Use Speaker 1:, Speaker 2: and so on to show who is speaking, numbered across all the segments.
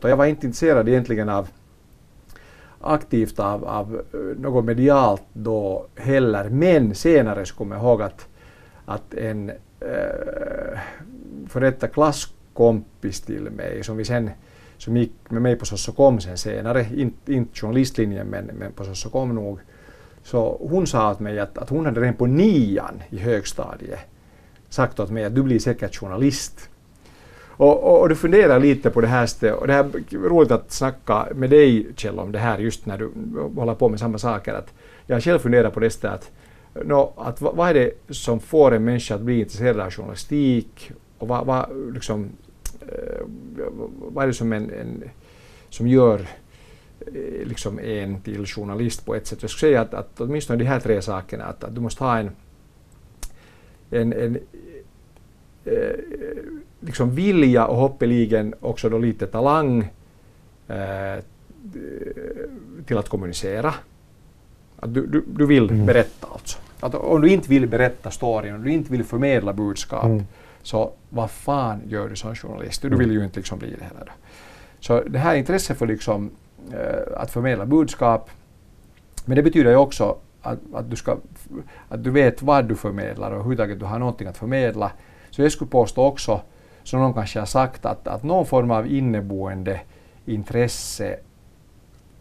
Speaker 1: Jag var inte intresserad egentligen av aktivt av, av eh, något medialt då heller, men senare så kommer jag ihåg att, att en eh, äh, för detta klasskompis till mig som vi sen som gick med mig på Sossokom sen senare, inte, inte journalistlinjen men, men på Sossokom nog, så hon sa åt mig att, att hon hade redan på nian i högstadiet sagt åt mig att du blir säkert journalist. Och, och, och, du funderar lite på det här och det här är roligt att snacka med dig Kjell om det här just när du håller på med samma saker. Att jag har själv funderat på det stället att, no, att vad är det som får en människa att bli intresserad av journalistik och vad, vad, liksom, eh, vad är det som, en, en som gör eh, liksom en till journalist på ett sätt. Jag skulle säga att, att åtminstone de här tre sakerna, att, att du måste ha en, en, en eh, liksom vilja och hoppeligen också då lite talang eh, till att kommunicera. Att du, du, du vill mm. berätta alltså. Att om du inte vill berätta storyn, om du inte vill förmedla budskap, mm. så vad fan gör du som journalist? Du mm. vill ju inte liksom bli det heller. Då. Så det här intresset för liksom, eh, att förmedla budskap, men det betyder ju också att, att, du ska, att du vet vad du förmedlar och hur du har någonting att förmedla. Så jag skulle påstå också som någon kanske har sagt, att, att någon form av inneboende intresse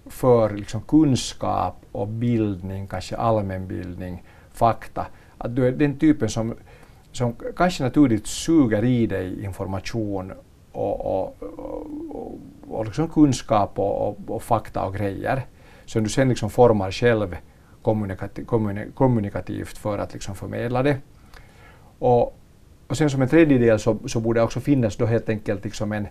Speaker 1: för liksom kunskap och bildning, kanske allmänbildning, fakta. Att du är den typen som, som kanske naturligt suger i dig information och, och, och, och liksom kunskap och, och, och, fakta och grejer som du sen liksom formar själv kommunikativt för att liksom förmedla det. Och, och sen som en tredje del så, så borde det också finnas då helt enkelt liksom en,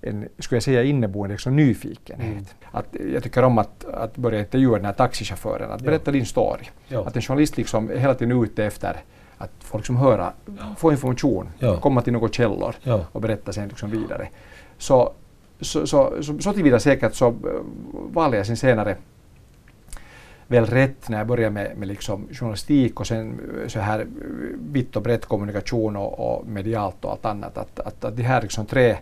Speaker 1: en skulle jag säga, inneboende liksom nyfikenhet. Mm. Att jag tycker om att, att börja intervjua den här taxichauffören, att berätta ja. din story. Ja. Att en journalist liksom är hela tiden ute efter att få liksom höra, få information, ja. komma till några källor och berätta sen liksom vidare. Så, så, så, så, så tillvida säkert så valde jag sen senare väl rätt när jag började med, med liksom journalistik och sen så här vitt och brett kommunikation och, och medialt och allt annat. Att, att, att de här liksom tre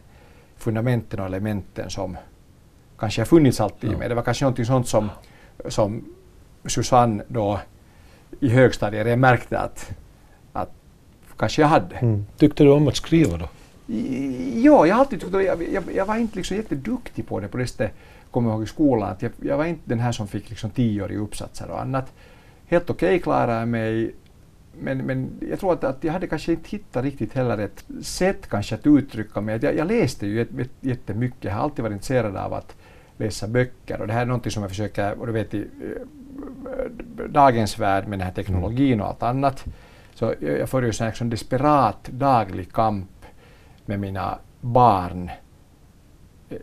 Speaker 1: fundamenten och elementen som kanske har funnits alltid ja. med. Det var kanske någonting sånt som, som Susanne då i högstadiet jag märkte att, att kanske jag hade. Mm.
Speaker 2: Tyckte du om att skriva då?
Speaker 1: Ja, jag har alltid tyckt jag, jag, jag var inte liksom jätteduktig på det på det sättet kommer ihåg i skolan att jag, jag var inte den här som fick liksom i uppsatser och annat. Helt okej okay klarade jag mig men, men jag tror att, att jag hade kanske inte hittat riktigt heller ett sätt kanske att uttrycka mig. Jag, jag läste ju jättemycket, jag har alltid varit intresserad av att läsa böcker och det här är någonting som jag försöker, och du vet i eh, dagens värld med den här teknologin och allt annat, så jag, jag för ju en liksom desperat daglig kamp med mina barn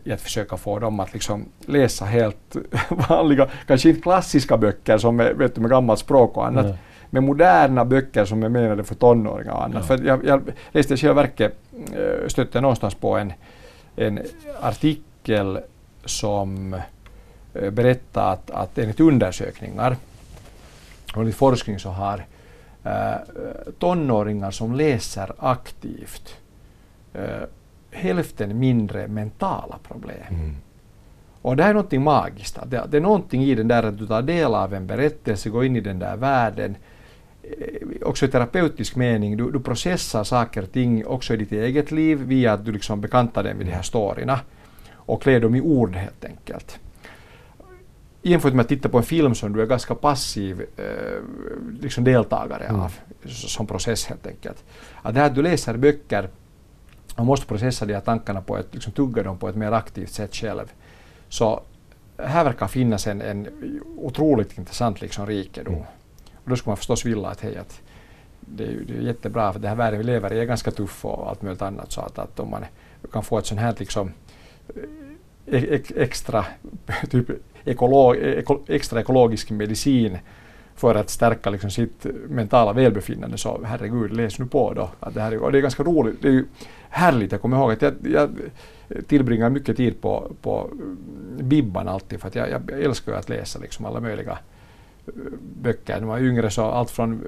Speaker 1: i att försöka få dem att liksom läsa helt vanliga, kanske inte klassiska böcker som är vet du, med gammalt språk och annat, Nej. men moderna böcker som är menade för tonåringar och annat. Ja. För jag, jag läste i själva verket, eh, stötte någonstans på en, en artikel som eh, berättar att, att enligt undersökningar och enligt forskning så har äh, tonåringar som läser aktivt äh, hälften mindre mentala problem. Mm. Och det här är någonting magiskt. Det, det är någonting i den där att du tar del av en berättelse, går in i den där världen. Eh, också i terapeutisk mening, du, du processar saker och ting också i ditt eget liv via att du liksom bekantar dig med de här storyna och klär dem i ord helt enkelt. Jämfört med att titta på en film som du är ganska passiv eh, liksom deltagare mm. av, som process helt enkelt. Att det här att du läser böcker man måste processa de här tankarna på ett, liksom tugga dem på ett mer aktivt sätt själv. Så här verkar finnas en, en otroligt intressant liksom rikedom. Mm. Och då skulle man förstås vilja att hej, att det är, det är jättebra för den här världen vi lever i är ganska tuff och allt möjligt annat så att, att om man kan få ett sånt här liksom e extra, typ ekolog, eko, extra ekologisk medicin för att stärka liksom sitt mentala välbefinnande så herregud, läs nu på då. Att det, här, och det är ganska roligt. Det är ju härligt. Jag kommer ihåg att jag, jag tillbringar mycket tid på, på mm, Bibban alltid för att jag, jag älskar att läsa liksom alla möjliga eh, böcker. När man var yngre så allt från mm,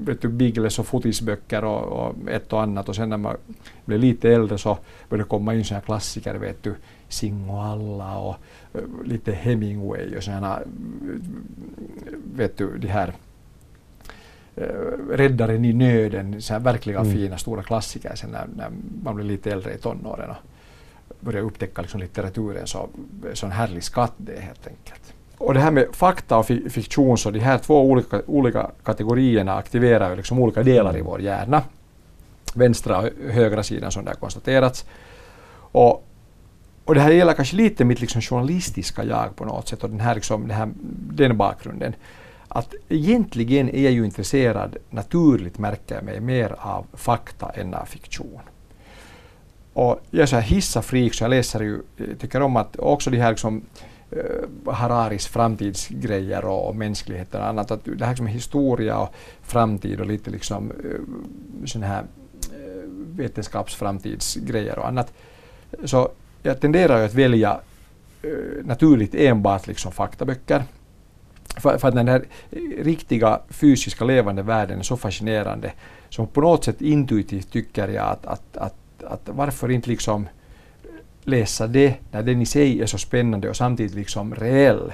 Speaker 1: vet du, Biggles och fotisböcker och, och, ett och annat och sen när man blev lite äldre så började det komma in sådana klassiker, vet du, Singoalla och lite Hemingway och sådana, vet du, de här Räddaren i nöden, så här verkliga mm. fina stora klassiker sen när, när, man blir lite äldre i tonåren och börjar upptäcka liksom litteraturen så så en härlig skatt det är helt enkelt. Och det här med fakta och fiktion, så de här två olika, olika kategorierna aktiverar ju liksom olika delar i vår hjärna. Vänstra och högra sidan som det har konstaterats. Och, och det här gäller kanske lite mitt liksom journalistiska jag på något sätt och den här, liksom, den, här, den bakgrunden. Att egentligen är jag ju intresserad, naturligt märker jag mig, mer av fakta än av fiktion. Och jag är så här hissa-freak så jag läser ju, eh, tycker om att också de här liksom, uh, Hararis framtidsgrejer och, och mänskligheten och annat. Att det här liksom historia och framtid och lite liksom uh, sån här uh, vetenskapsframtidsgrejer och annat. Så jag tenderar ju att välja eh, naturligt enbart liksom faktaböcker. För, för, att den här riktiga fysiska levande världen är så fascinerande. Så på något sätt intuitivt tycker jag att, att, att, att varför inte liksom läsa det när den i sig är så spännande och samtidigt liksom reell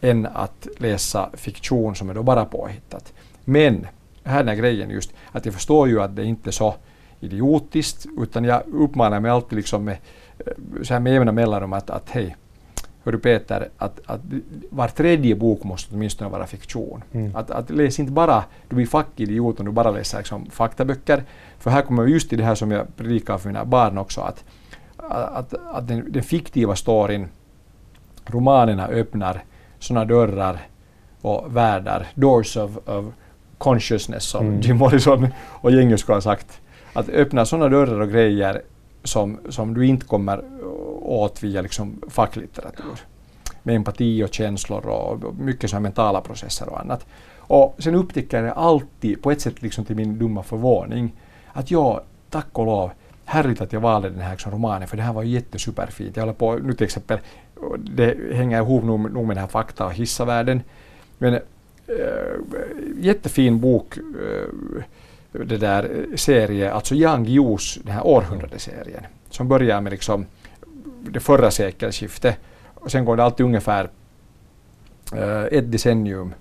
Speaker 1: än att läsa fiktion som är då bara påhittat. Men här är grejen just att jag förstår ju att det inte är så idiotiskt utan jag uppmanar mig alltid liksom med, så här med jämna mellanrum att, att hej, hörru Peter, att, att var tredje bok måste åtminstone vara fiktion. Mm. Att, att läs inte bara, du blir fackidiot om du bara läser liksom, faktaböcker. För här kommer vi just till det här som jag predikar för mina barn också, att att, att den, den fiktiva storyn, romanerna öppnar sådana dörrar och världar, doors of, of consciousness som mm. Jim Morrison och gänget skulle ha sagt. Att öppna sådana dörrar och grejer som, som du inte kommer åt via liksom facklitteratur. Med empati och känslor och mycket så mentala processer och annat. Och sen upptäcker jag alltid, på ett sätt liksom till min dumma förvåning, att jag, tack och lov, härligt att jag valde den här liksom, romanen för det här var jättesuperfint. Jag håller på nu till exempel, det hänger ihop nog med den här fakta och hissavärlden. Men äh, jättefin bok, äh, det där serie, alltså Yang Yus, den här århundradeserien, som börjar med liksom det förra sekelskiftet och sen går det alltid ungefär äh, ett decennium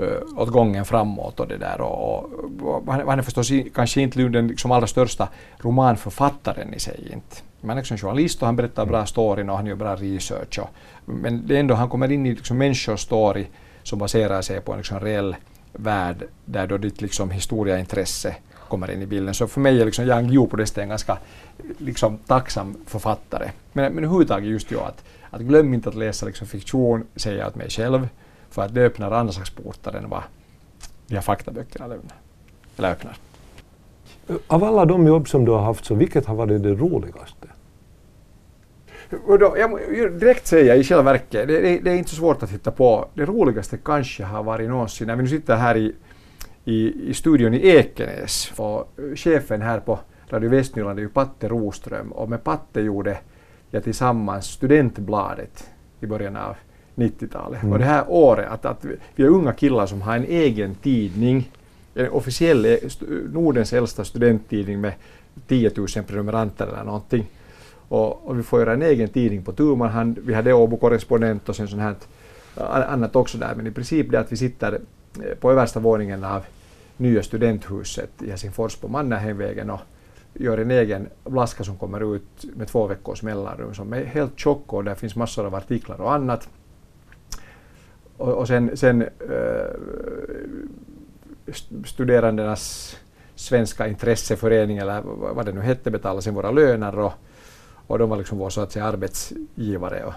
Speaker 1: uh, åt gången framåt och det där. Och, och, och han är förstås kanske inte den liksom allra största romanförfattaren i sig inte. Han är liksom journalist och han berättar bra storyn och han gör bra research. Och, men det är ändå, han kommer in i liksom människors story som baserar sig på en liksom reell värld där då ditt liksom historiaintresse kommer in i bilden. Så för mig är liksom Yang Yu på det sättet en ganska liksom, tacksam författare. Men, men överhuvudtaget just jag att, att glöm inte att läsa liksom fiktion, säger jag åt mig själv. För att det öppnar andra slags portar än vad de här faktaböckerna lämnar, eller öppnar.
Speaker 2: Av alla de jobb som du har haft, så vilket har varit det roligaste?
Speaker 1: Då, jag direkt säga i själva verket, det, det, det, är inte så svårt att hitta på. Det roligaste kanske har varit någonsin när vi nu sitter här i, i, i studion i Ekenäs och chefen här på Radio Västnyland är ju Patte Roström och med Patte gjorde jag tillsammans Studentbladet i början av 90-talet. Mm. Och det här året, att, att vi är unga killar som har en egen tidning, en officiell Nordens äldsta studenttidning med 10 000 prenumeranter eller någonting. Och, och vi får göra en egen tidning på tu hand. Vi hade Åbo korrespondent och sen sånt här äh, annat också där, men i princip det att vi sitter eh, på översta våningen av nya studenthuset i Helsingfors på Mannerheimvägen och gör en egen blaska som kommer ut med två veckors mellanrum som är helt tjock och där finns massor av artiklar och annat. Och, och sen, sen äh, studerandenas svenska intresseförening eller vad det nu hette betalar sen våra löner och, och de var liksom vår så att säga arbetsgivare. Och,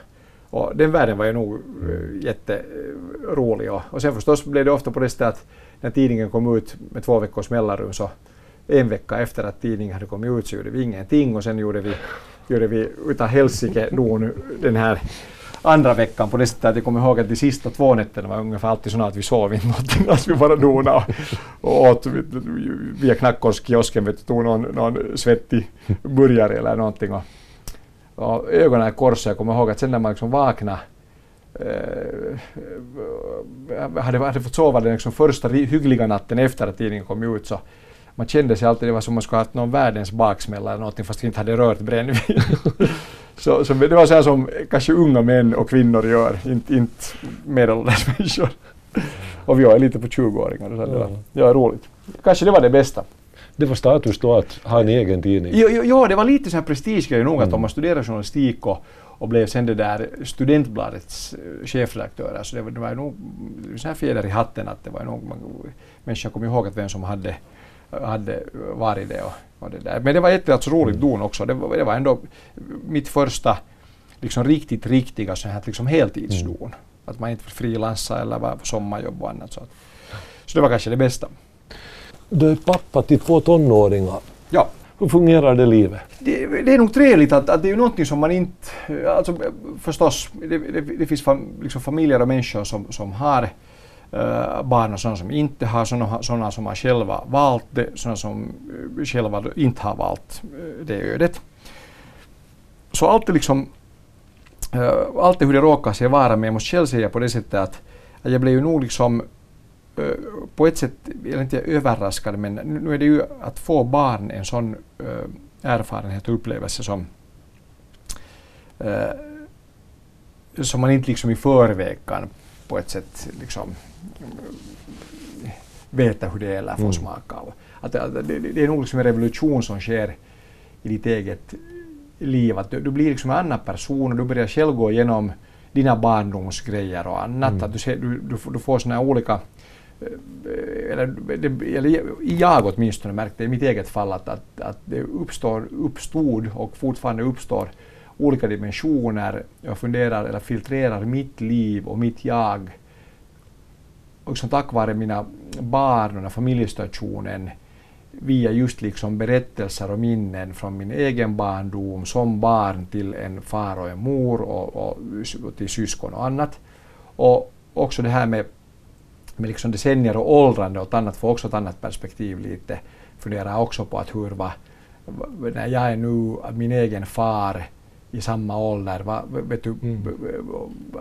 Speaker 1: och den världen var ju nog eh, jätterolig. Eh, och, och sen förstås blev det ofta på det sättet att när tidningen kom ut med två veckors mellanrum så en vecka efter att tidningen hade kommit ut så gjorde vi ingenting och sen gjorde vi, gjorde vi utav helsike den här andra veckan på det sättet att jag kommer ihåg att de sista två nätterna var ungefär alltid sådana att vi sov inte någonting, alls. vi bara donade och, och åt via Knackorskiosken, vet du, tog någon, någon svettig burgare eller någonting och, ögonen korsade. Jag kommer ihåg att sen när man liksom vaknade eh, hade, hade fått sova den liksom första hyggliga natten efter att tidningen kom ut så man kände sig alltid, det var som om man skulle ha haft någon världens baksmälla eller någonting fast inte hade rört brännvin. Så, så det var så här som kanske unga män och kvinnor gör, inte, inte medelålders människor. Och vi är lite på 20-åringar. Så det var, det var roligt. Kanske det var det bästa.
Speaker 2: Det var status då att ha en egen tidning?
Speaker 1: Jo, jo, jo det var lite så här prestigegrej nog att mm. om man studerar journalistik och, och blev sen det där studentbladets eh, chefredaktör, alltså det var, det var nog så här fjäder i hatten att det var nog, man, människor kom ihåg att vem som hade, hade varit det. Och, och det där. Men det var ett alltså roligt mm. don också. Det var, det var ändå mitt första liksom riktigt riktiga så här, liksom heltidsdon. Mm. Att man inte frilansade eller var sommarjobb och annat. Så, att, så det var kanske det bästa.
Speaker 2: Du är pappa till två tonåringar.
Speaker 1: Ja.
Speaker 2: Hur fungerar det livet?
Speaker 1: Det, det är nog trevligt att, att det är någonting som man inte... Alltså förstås, det, det, det finns fam, liksom familjer och människor som, som har uh, barn och sådana som inte har, sådana, sådana som har själva valt det, sådana som uh, själva inte har valt uh, det ödet. Så allt är liksom... Allt är hur det råkar sig vara, men jag måste själv säga på det sättet att, att jag blev ju nog liksom på ett sätt, jag inte överraskad, men nu är det ju att få barn en sån erfarenhet och upplevelse som som man inte liksom i förväg kan på ett sätt liksom veta hur det är eller få mm. smak av. Att, att det, det, är nog liksom en revolution som sker i ditt eget liv. Att du, du blir liksom en annan person och du börjar själv gå igenom dina barndomsgrejer och annat. Mm. Att du, ser, du, du, du får såna olika Eh, eller, eller, eller jag åtminstone märkte i mitt eget fall att, att, att det uppstår, uppstod och fortfarande uppstår olika dimensioner. Jag funderar eller filtrerar mitt liv och mitt jag också tack vare mina barn och den familjesituationen via just liksom berättelser och minnen från min egen barndom som barn till en far och en mor och, och, och till syskon och annat. Och också det här med med liksom decennier och åldrande och annat får också ett annat perspektiv lite. Funderar också på att hur var, när jag är nu min egen far i samma ålder, va, vet du, mm.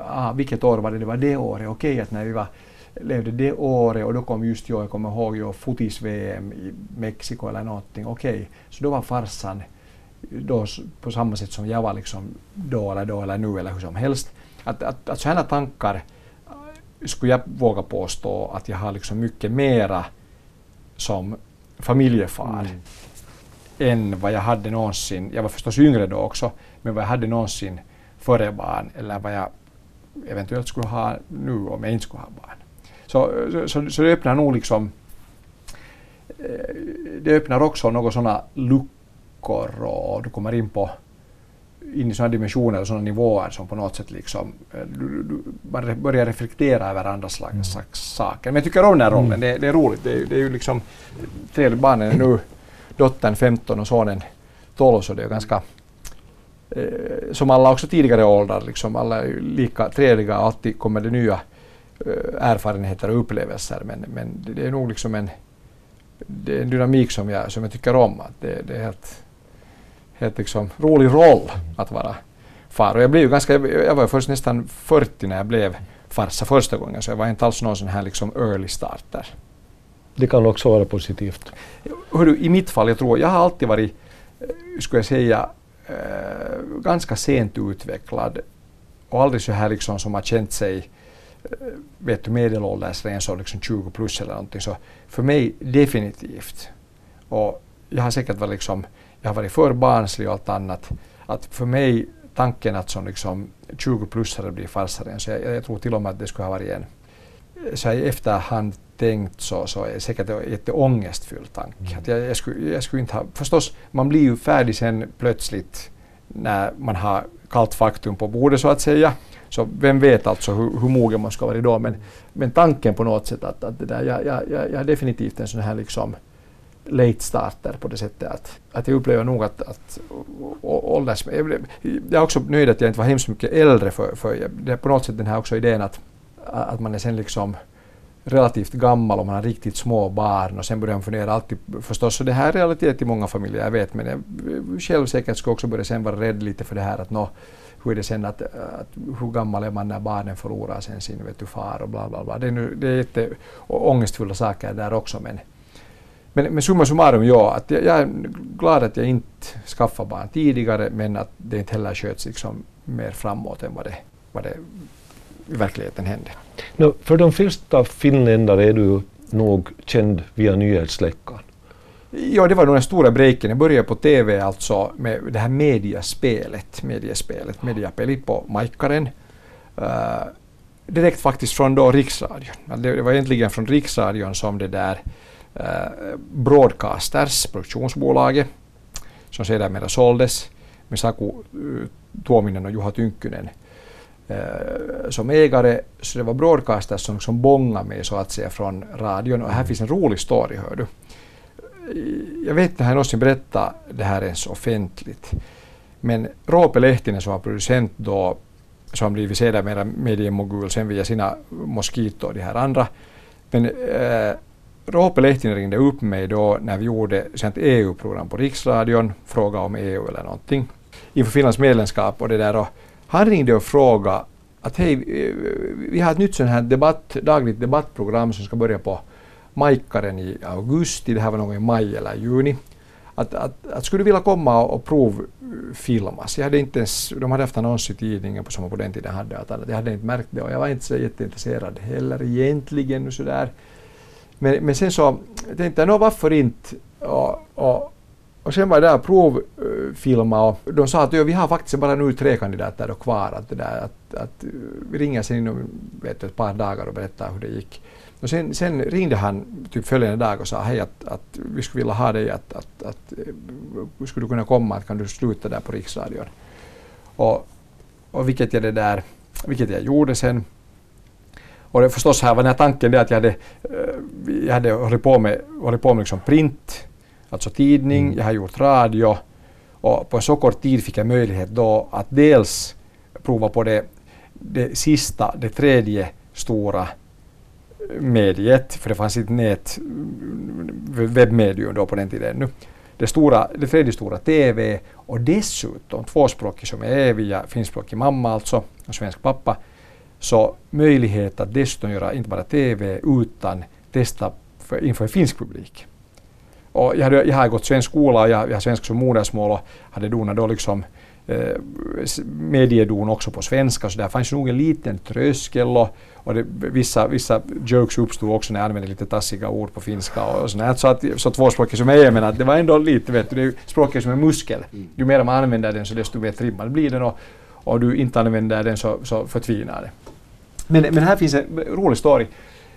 Speaker 1: ah, vilket år var det? Det var det året, okej okay, att när vi var, levde det året och då kom just jag, jag kommer ihåg jag fotis-VM i Mexiko eller någonting, okej, okay. så då var farsan då på samma sätt som jag var liksom då eller då eller nu eller hur som helst. Att, att, att sådana tankar skulle jag våga påstå att jag har liksom mycket mera som familjefar mm. än vad jag hade någonsin, jag var förstås yngre då också, men vad jag hade någonsin före barn eller vad jag eventuellt skulle ha nu om jag inte skulle ha barn. Så, så, så det öppnar nog liksom eh, det öppnar också några sådana luckor och du kommer in på in i sådana dimensioner och sådana nivåer som på något sätt liksom, eh, du, du, man börjar reflektera över andra slags, mm. saker. Men jag tycker om den här rollen, mm. det, det, är roligt. Det, det är ju liksom trevligt. Barnen är nu dottern 15 och sonen 12 så det är ganska eh, som alla också tidigare åldrar, liksom, alla är lika trevliga och alltid kommer det nya eh, erfarenheter och upplevelser men, men det är nog liksom en, det är en dynamik som jag, som jag tycker om. Att det, det är helt helt liksom rolig roll att vara far. Och jag blev ju ganska, jag var först nästan 40 när jag blev farsa första gången så jag var inte alls någon sån här liksom early starter.
Speaker 2: Det kan också vara positivt.
Speaker 1: Hörru, I mitt fall, jag tror jag har alltid varit, eh, skulle jag säga, äh, ganska sent utvecklad och aldrig så här liksom som har känt sig äh, vet du, medelålders så liksom 20 plus eller någonting. Så för mig definitivt. Och jag har säkert varit liksom jag har varit för barnslig och allt annat. Att för mig, tanken att som liksom 20-plussare blir farsare, så jag, jag, tror till och med att det skulle ha varit en så i efterhand tänkt så, så är det säkert en jätteångestfylld tanke. Mm. Att jag, jag, skulle, jag skulle inte ha, förstås, man blir ju färdig sen plötsligt när man har kallt faktum på bordet så att säga. Så vem vet alltså hur, hur mogen man ska vara då. Men, men tanken på något sätt att, att det där, jag, jag, jag, jag är definitivt en sån här liksom late starter på det sättet att, att jag upplever nog att, att ålders... Jag är också nöjd att jag inte var hemskt mycket äldre för, för jag, det är på något sätt den här också idén att, att man är sen liksom relativt gammal och man har riktigt små barn och sen börjar man fundera alltid förstås, så det här är realitet i många familjer, jag vet, men jag själv säkert skulle också börja sen vara rädd lite för det här att nå, hur är det sen att, att, hur gammal är man när barnen förlorar sen sin vet du, far och bla bla bla. Det är, nu, det är jätte ångestfulla saker där också men men, men summa summarum, ja, att jag, jag är glad att jag inte skaffade barn tidigare men att det inte heller sköts liksom mer framåt än vad det, vad det i verkligheten hände.
Speaker 2: No, för de flesta finländare är du nog känd via nyhetsläckan.
Speaker 1: Ja, det var nog den stora breaken. Jag började på TV alltså med det här mediaspelet, mediaspelet, mediapeli på Majkaren. Uh, direkt faktiskt från då Riksradion. Det var egentligen från Riksradion som det där Broadcasters, produktionsbolaget, som sedermera såldes med Saku uh, Tuominen och Juha Tynkkynen uh, som ägare. Så det var Broadcasters som, som bångade mig så att säga från radion. Och här finns en rolig story, hör du jag vet inte om jag någonsin berättat det här ens offentligt. Men Roope Lehtinen som var producent då, som blivit sedermera mediemogul sen via sina Mosquito och de här andra. Men äh, Roope Lehtinen ringde upp mig då när vi gjorde ett EU-program på Riksradion, fråga om EU eller någonting, inför Finlands medlemskap och det där. Och han ringde och frågade att hej, eh, vi har ett nytt sånt här debatt, dagligt debattprogram som ska börja på Majkaren i augusti, det här var någon i maj eller juni, att, att, att skulle vilja komma och, och provfilmas. Jag hade inte ens, de hade haft annons i tidningen på, som man på den tiden hade, att jag hade inte märkt det och jag var inte så jätteintresserad heller egentligen. Sådär. Men, men sen så tänkte jag, varför inte? Och, och, och sen var jag där och provfilma och de sa att vi har faktiskt bara nu tre kandidater kvar. Att, det där, att, att eh, vi ringer sen inom vet, ett par dagar och berättar hur det gick. Och sen, sen, ringde han typ följande dag och sa hej att, att vi skulle vilja ha dig att, att, att att skulle du kunna komma, att kan du sluta där på Riksradion? Och, och vilket jag det där, vilket jag gjorde sen. Och det förstås här var den här tanken det att jag hade, eh, jag hade hållit på med, hållit på med liksom print, alltså tidning, mm. jag har gjort radio och på en så kort tid fick jag möjlighet då att dels prova på det, det sista, det tredje stora mediet, för det fanns inte nät, webbmedium då på den tiden ännu. Det, stora, det tredje stora TV och dessutom tvåspråkig som jag är via finskspråkig mamma alltså och svensk pappa. Så möjlighet att dessutom göra inte bara TV utan testa för, inför en finsk publik. Och jag, hade, jag har gått svensk skola och jag, jag har svenska som modersmål och hade donat då liksom eh, mediedon också på svenska så där fanns nog en liten tröskel och, och det, vissa, vissa jokes uppstod också när jag använde lite tassiga ord på finska och sånt. Så, att, så tvåspråkig som jag är men att det var ändå lite, vet du, det är språket som en muskel. Mm. Ju mer man använder den så desto mer trimmad blir den och, och du inte använder den så, så förtvinar det. Men, men här finns en rolig story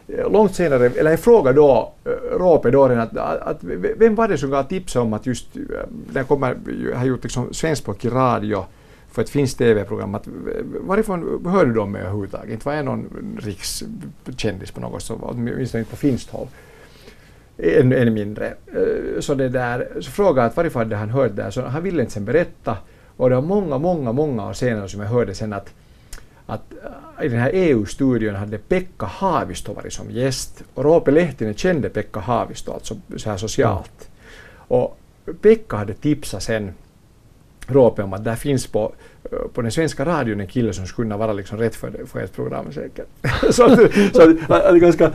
Speaker 1: långt senare, eller jag frågade då eh, Råpe Roope Doren att, att, vem var det som gav tips om att just eh, den när kommer, jag har gjort liksom svenskspråkig radio för ett finskt TV-program, att varifrån hör du dem överhuvudtaget? Inte var jag någon rikskändis på något sätt, åtminstone inte på finskt håll. Ännu än mindre. Eh, så, det där, så frågade jag varifrån hade han hört det så han ville inte sen berätta. Och det var många, många, många år senare som jag hörde sen att att äh, i den här EU-studion hade Pekka Haavisto varit som gäst och Roope Lehtinen kände Pekka Haavisto alltså så här socialt. Och Pekka hade tipsat sen Roope om att där finns på, äh, på den svenska radion en kille som skulle kunna vara liksom rätt för, för ett program säkert. så att, så att, att, ganska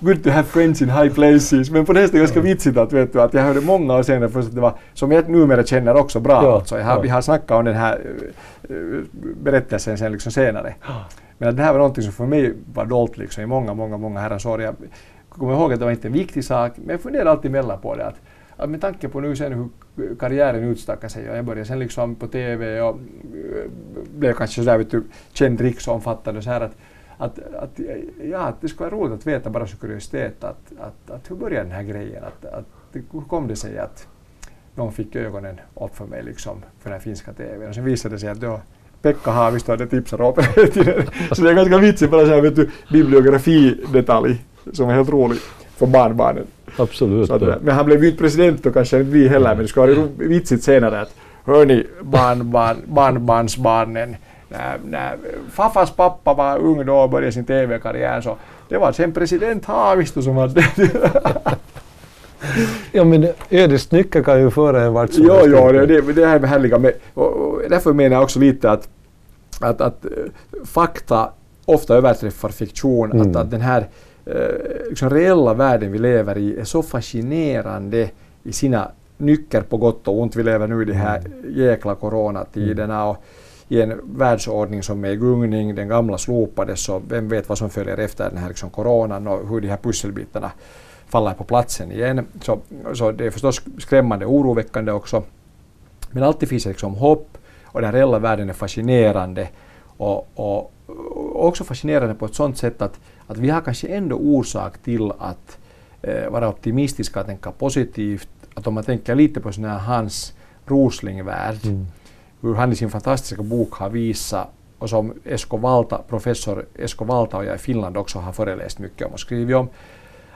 Speaker 1: good to have friends in high places men på det sättet ganska vitsigt att, vet du, att jag hörde många år senare först att det var som jag numera känner också bra. Ja, alltså, jag har, ja. Vi har snackat om den här berättelsen sen liksom senare. Men att det här var någonting som för mig var dolt liksom i många, många, många herrans år. Jag kommer ihåg att det var inte en viktig sak, men jag funderade alltid mellan på det. Att, att med tanke på nu sen hur karriären utstakade sig och jag började sen liksom på TV och blev kanske sådär vet du, känd riksomfattande så här att, att, att, ja, att det skulle vara roligt att veta bara som kuriositet att, att, att hur började den här grejen? Att, att, hur kom det sig att någon fick ögonen upp för mig liksom, för den här finska TVn. Och sen visade det sig att då Pekka Haavisto hade tipsat Roope Så det är ganska vitsigt, bara så här, vet du, bibliografidetalj som är helt rolig för barnbarnen.
Speaker 2: Absolut.
Speaker 1: Att, men han blev ju inte president och kanske inte bli heller, men det skulle vara vitsigt senare att hörni barnbarn, barnbarnsbarnen, när, när Fafas pappa var ung då och började sin TV-karriär så det var sen president Haavisto som hade
Speaker 2: ja men ödets nyckel kan ju föra en vart
Speaker 1: som helst. Jo, jo, det, det, här med härliga med, och, och därför menar jag också lite att, att, att uh, fakta ofta överträffar fiktion. Mm. Att, att den här eh, liksom reella världen vi lever i är så fascinerande i sina nycker på gott och ont. Vi lever nu i de här mm. jäkla coronatiderna och i en världsordning som är i gungning. Den gamla slopades så vem vet vad som följer efter den här liksom coronan och hur de här pusselbitarna faller på platsen igen. Så, så det är förstås skrämmande och oroväckande också. Men alltid finns det liksom hopp och den reella världen är fascinerande och, och, och, också fascinerande på ett sådant sätt att, att vi har kanske ändå orsak till att eh, vara optimistiska och tänka positivt. Att om man tänker lite på sån här Hans Rosling-värld, mm. hur han i sin fantastiska bok har visat och som Esko Valta, professor Esko Valta och jag i Finland också har föreläst mycket om och skrivit om,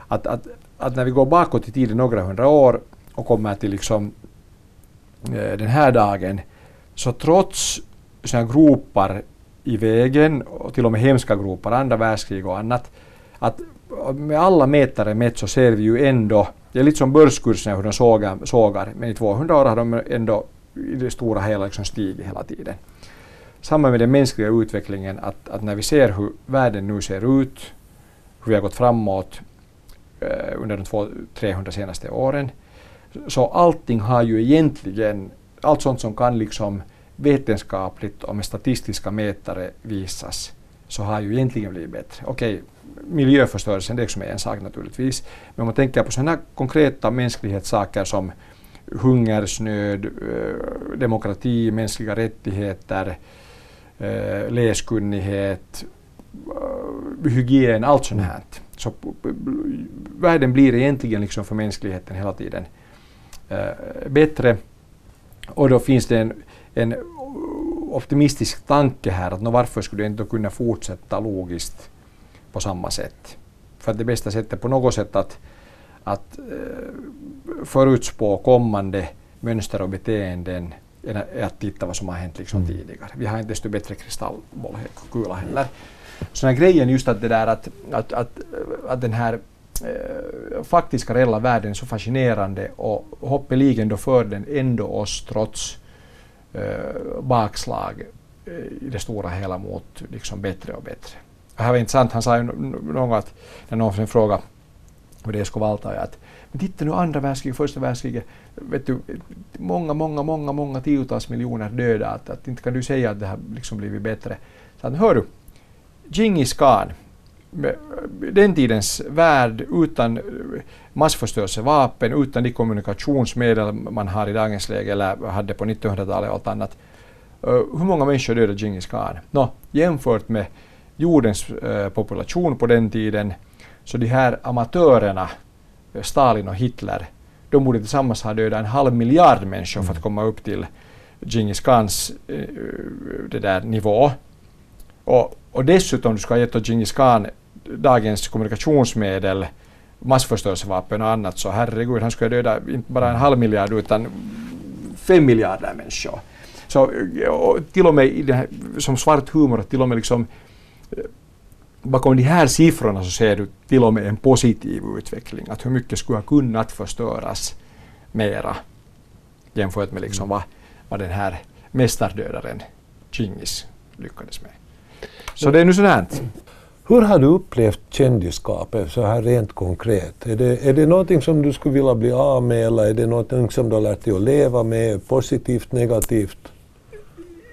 Speaker 1: att, att, att när vi går bakåt i tiden några hundra år och kommer till liksom, eh, den här dagen, så trots såna gropar i vägen, och till och med hemska gropar, andra världskrig och annat, att med alla mätare mätt så ser vi ju ändå, det är lite som börskurserna hur de sågar, sågar, men i 200 år har de ändå i det stora hela liksom stigit hela tiden. Samma med den mänskliga utvecklingen, att, att när vi ser hur världen nu ser ut, hur vi har gått framåt eh, under de 200-300 senaste åren, så allting har ju egentligen, allt sånt som kan liksom vetenskapligt och med statistiska mätare visas, så har ju egentligen blivit bättre. Okej, miljöförstörelsen det är också en sak naturligtvis, men om man tänker på sådana konkreta mänsklighetssaker som hungersnöd, eh, demokrati, mänskliga rättigheter, eh, läskunnighet, eh, hygien, allt sånt här. Så världen blir egentligen liksom för mänskligheten hela tiden bättre. Och då finns det en, en optimistisk tanke här att no, varför skulle det inte kunna fortsätta logiskt på samma sätt? För att det bästa sättet på något sätt att, att förutspå kommande mönster och beteenden är att titta vad som har hänt liksom mm. tidigare. Vi har inte desto bättre kristallkula heller. Så den här grejen just att det där att, att, att, att den här eh, faktiska reella världen är så fascinerande och hoppeligen då för den ändå oss trots eh, Eh, bakslag i det stora hela mot liksom bättre och bättre. Det här var intressant, han sa ju någon gång när någon frågade och det skulle valta att men titta nu andra världskriget, första världskriget, vet du, många, många, många, många tiotals miljoner döda, att, att inte kan du säga att det har liksom blivit bättre. Så han, hör du, Djingis khan, den tidens värld utan massförstörelsevapen, utan de kommunikationsmedel man har i dagens läge eller hade på 1900-talet och allt annat. Uh, hur många människor dödade Djingis khan? Nå, jämfört med jordens uh, population på den tiden, så de här amatörerna Stalin och Hitler, de borde tillsammans ha dödat en halv miljard människor för att mm. komma upp till Djingis Khans eh, det där nivå. Och, och dessutom du ska ha gett Djingis Khan dagens kommunikationsmedel, massförstörelsevapen och annat, så herregud, han skulle döda inte bara en halv miljard utan fem miljarder människor. Så till och med här, som svart humor, till och med liksom bakom de här siffrorna så ser du till och med en positiv utveckling. Att hur mycket skulle ha kunnat förstöras mera jämfört med liksom mm. vad, vad den här mästardödaren Chingis lyckades med. Så det är nu sådant.
Speaker 2: Hur har du upplevt kändisskapet så här rent konkret? Är det, är det någonting som du skulle vilja bli av med eller är det någonting som du har lärt dig att leva med, positivt, negativt?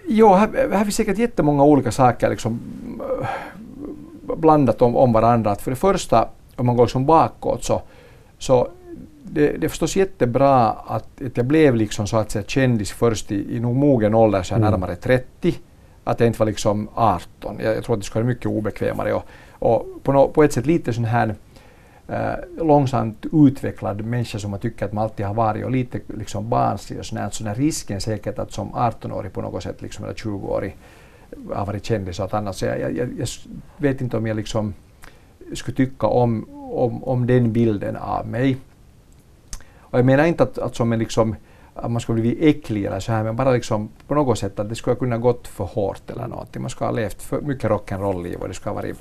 Speaker 1: Jo, här, här finns säkert jättemånga olika saker liksom, blandat om, om varandra. Att för det första, om man går liksom bakåt så, så det, det är förstås jättebra att, att jag blev liksom så att säga kändis först i, i nog mogen ålder, så mm. närmare 30. Att jag inte var liksom 18. Jag, jag tror att det skulle vara mycket obekvämare och, och på, no, på ett sätt lite sån här eh, långsamt utvecklad människa som man tycker att man alltid har varit och lite liksom barnslig och sådär. Så den risken säkert att som 18-årig på något sätt liksom, eller 20-årig eh, har varit kändis och annat. Så jag, jag, jag, vet inte om jag liksom skulle tycka om, om, om den bilden av mig. Och jag menar inte att, att som en liksom att man skulle bli äcklig eller så här, men bara liksom på något sätt att det skulle ha kunnat gått för hårt eller någonting. Man skulle ha levt för mycket rock'n'roll-liv och det skulle ha varit,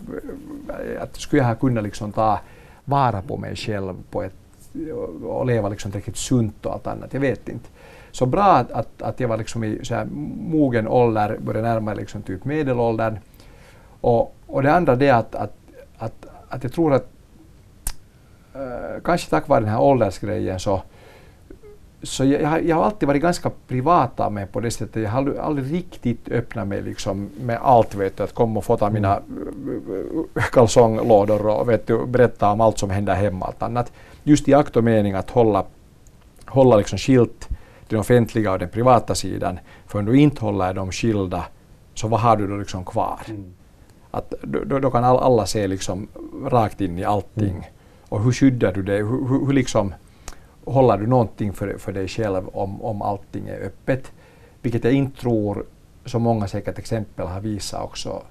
Speaker 1: äh, att skulle jag ha kunnat liksom ta vara på mig själv på ett, och leva liksom tillräckligt sunt och allt annat. Jag vet inte så bra att, att, att jag var liksom i så här mogen ålder, började närma mig liksom typ medelåldern. Och, och det andra det är att, att, att, att jag tror att äh, kanske tack vare den här åldersgrejen så så jag, jag, har alltid varit ganska privat av mig på det sättet. Jag har aldrig riktigt öppnat mig liksom med allt. Vet du, att komma och fota mina mm. kalsonglådor och vet du, berätta om allt som händer hemma. Allt annat. Just i akt och mening att hålla, hålla liksom skilt den offentliga och den privata sidan. För om du inte håller dem skilda så vad har du då liksom kvar? Mm. Att, då, då, kan alla se liksom rakt in i allting. Mm. Och hur skyddar du dig? Hur, hur, hur liksom håller du någonting för, för dig själv om, om allting är öppet? Vilket jag inte tror, som många säkert exempel har visat också,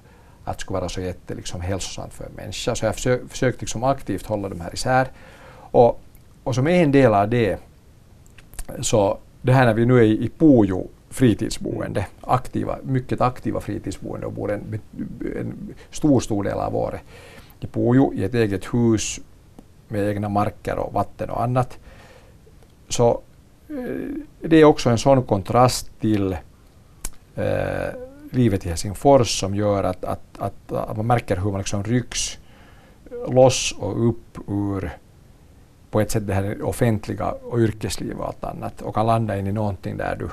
Speaker 1: att det skulle vara så jätte liksom, hälsosamt för en människa. Så jag har försökt, försökt liksom, aktivt hålla de här isär. Och, och som en del av det, så det här när vi nu är i, i Pujo fritidsboende, aktiva, mycket aktiva fritidsboende och bor en, en stor, stor del av året i Pujo i ett eget hus med egna marker och vatten och annat. Så eh, det är också en sån kontrast till eh, livet i Helsingfors som gör att, att, att, att, man märker hur man liksom rycks loss och upp ur på ett sätt det här offentliga och yrkeslivet och allt annat och kan landa in i någonting där du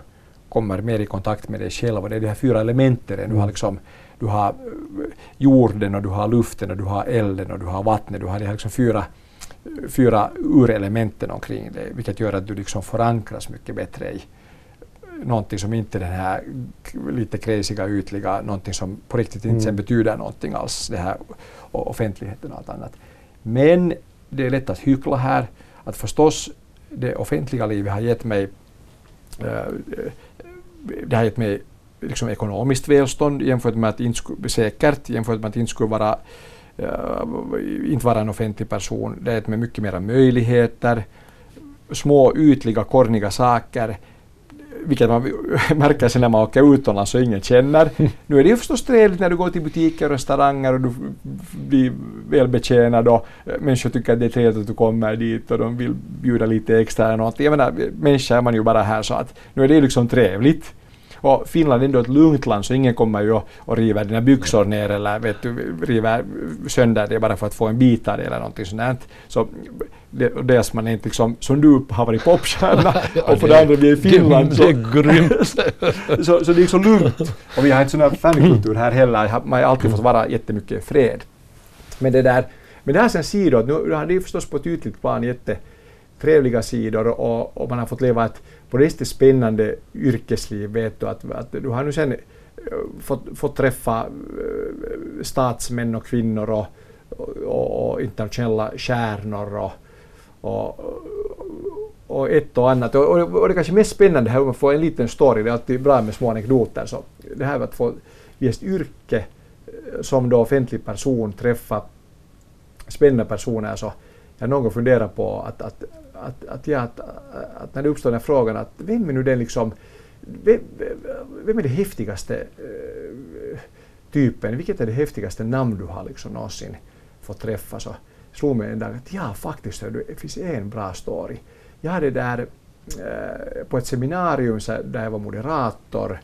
Speaker 1: kommer mer i kontakt med dig själv. Och det är de här fyra elementen. Du har, mm. liksom, du har jorden och du har luften och du har elden och du har vattnet. Du har de här liksom fyra fyra urelementen omkring dig, vilket gör att du liksom förankras mycket bättre i någonting som inte är den här lite crazyga, ytliga, någonting som på riktigt inte mm. betyder någonting alls, det här offentligheten och allt annat. Men det är lätt att hyckla här, att förstås det offentliga livet har gett mig uh, det har gett mig liksom ekonomiskt välstånd jämfört med att inte säkert jämfört med att inte skulle vara inte vara en offentlig person. Det är ett med mycket mera möjligheter, små ytliga korniga saker vilket man märker sen när man åker utomlands och ingen känner. Nu är det ju förstås trevligt när du går till butiker och restauranger och du blir välbetjänad och människor tycker att det är trevligt att du kommer dit och de vill bjuda lite extra eller något. Jag menar, människa är man ju bara här så att nu är det liksom trevligt. Och Finland är ändå ett lugnt land så ingen kommer ju och river dina byxor ner eller vet du, river sönder det bara för att få en bit av det eller någonting sånt. Så dels man är inte liksom, som du har varit popstjärna och för det andra vi är i Finland.
Speaker 2: Så, det är grymt.
Speaker 1: så, så det är liksom lugnt. Och vi har inte sån här fankultur här heller. Man har alltid fått vara jättemycket fred. Men det där, men det har sen sidor, nu har det ju förstås på ett ytligt plan jättetrevliga sidor och, och man har fått leva ett på riktigt spännande yrkesliv vet du att, att du har nu sen eh, fått, fått träffa eh, statsmän och kvinnor och, och, och internationella stjärnor och, och, och ett och annat. Och, och, det kanske mest spännande här att få en liten story, det är alltid bra med små anekdoter. Så det här med att få i ett yrke eh, som då offentlig person träffa spännande personer så jag någon funderar på att, att att, att, ja, att, att när det uppstår den här frågan att vem är nu den liksom, vem, vem är det häftigaste uh, typen, vilket är det häftigaste namn du har liksom någonsin fått träffa så slog mig en dag att ja faktiskt det finns en bra story. Jag hade där uh, på ett seminarium så, där jag var moderator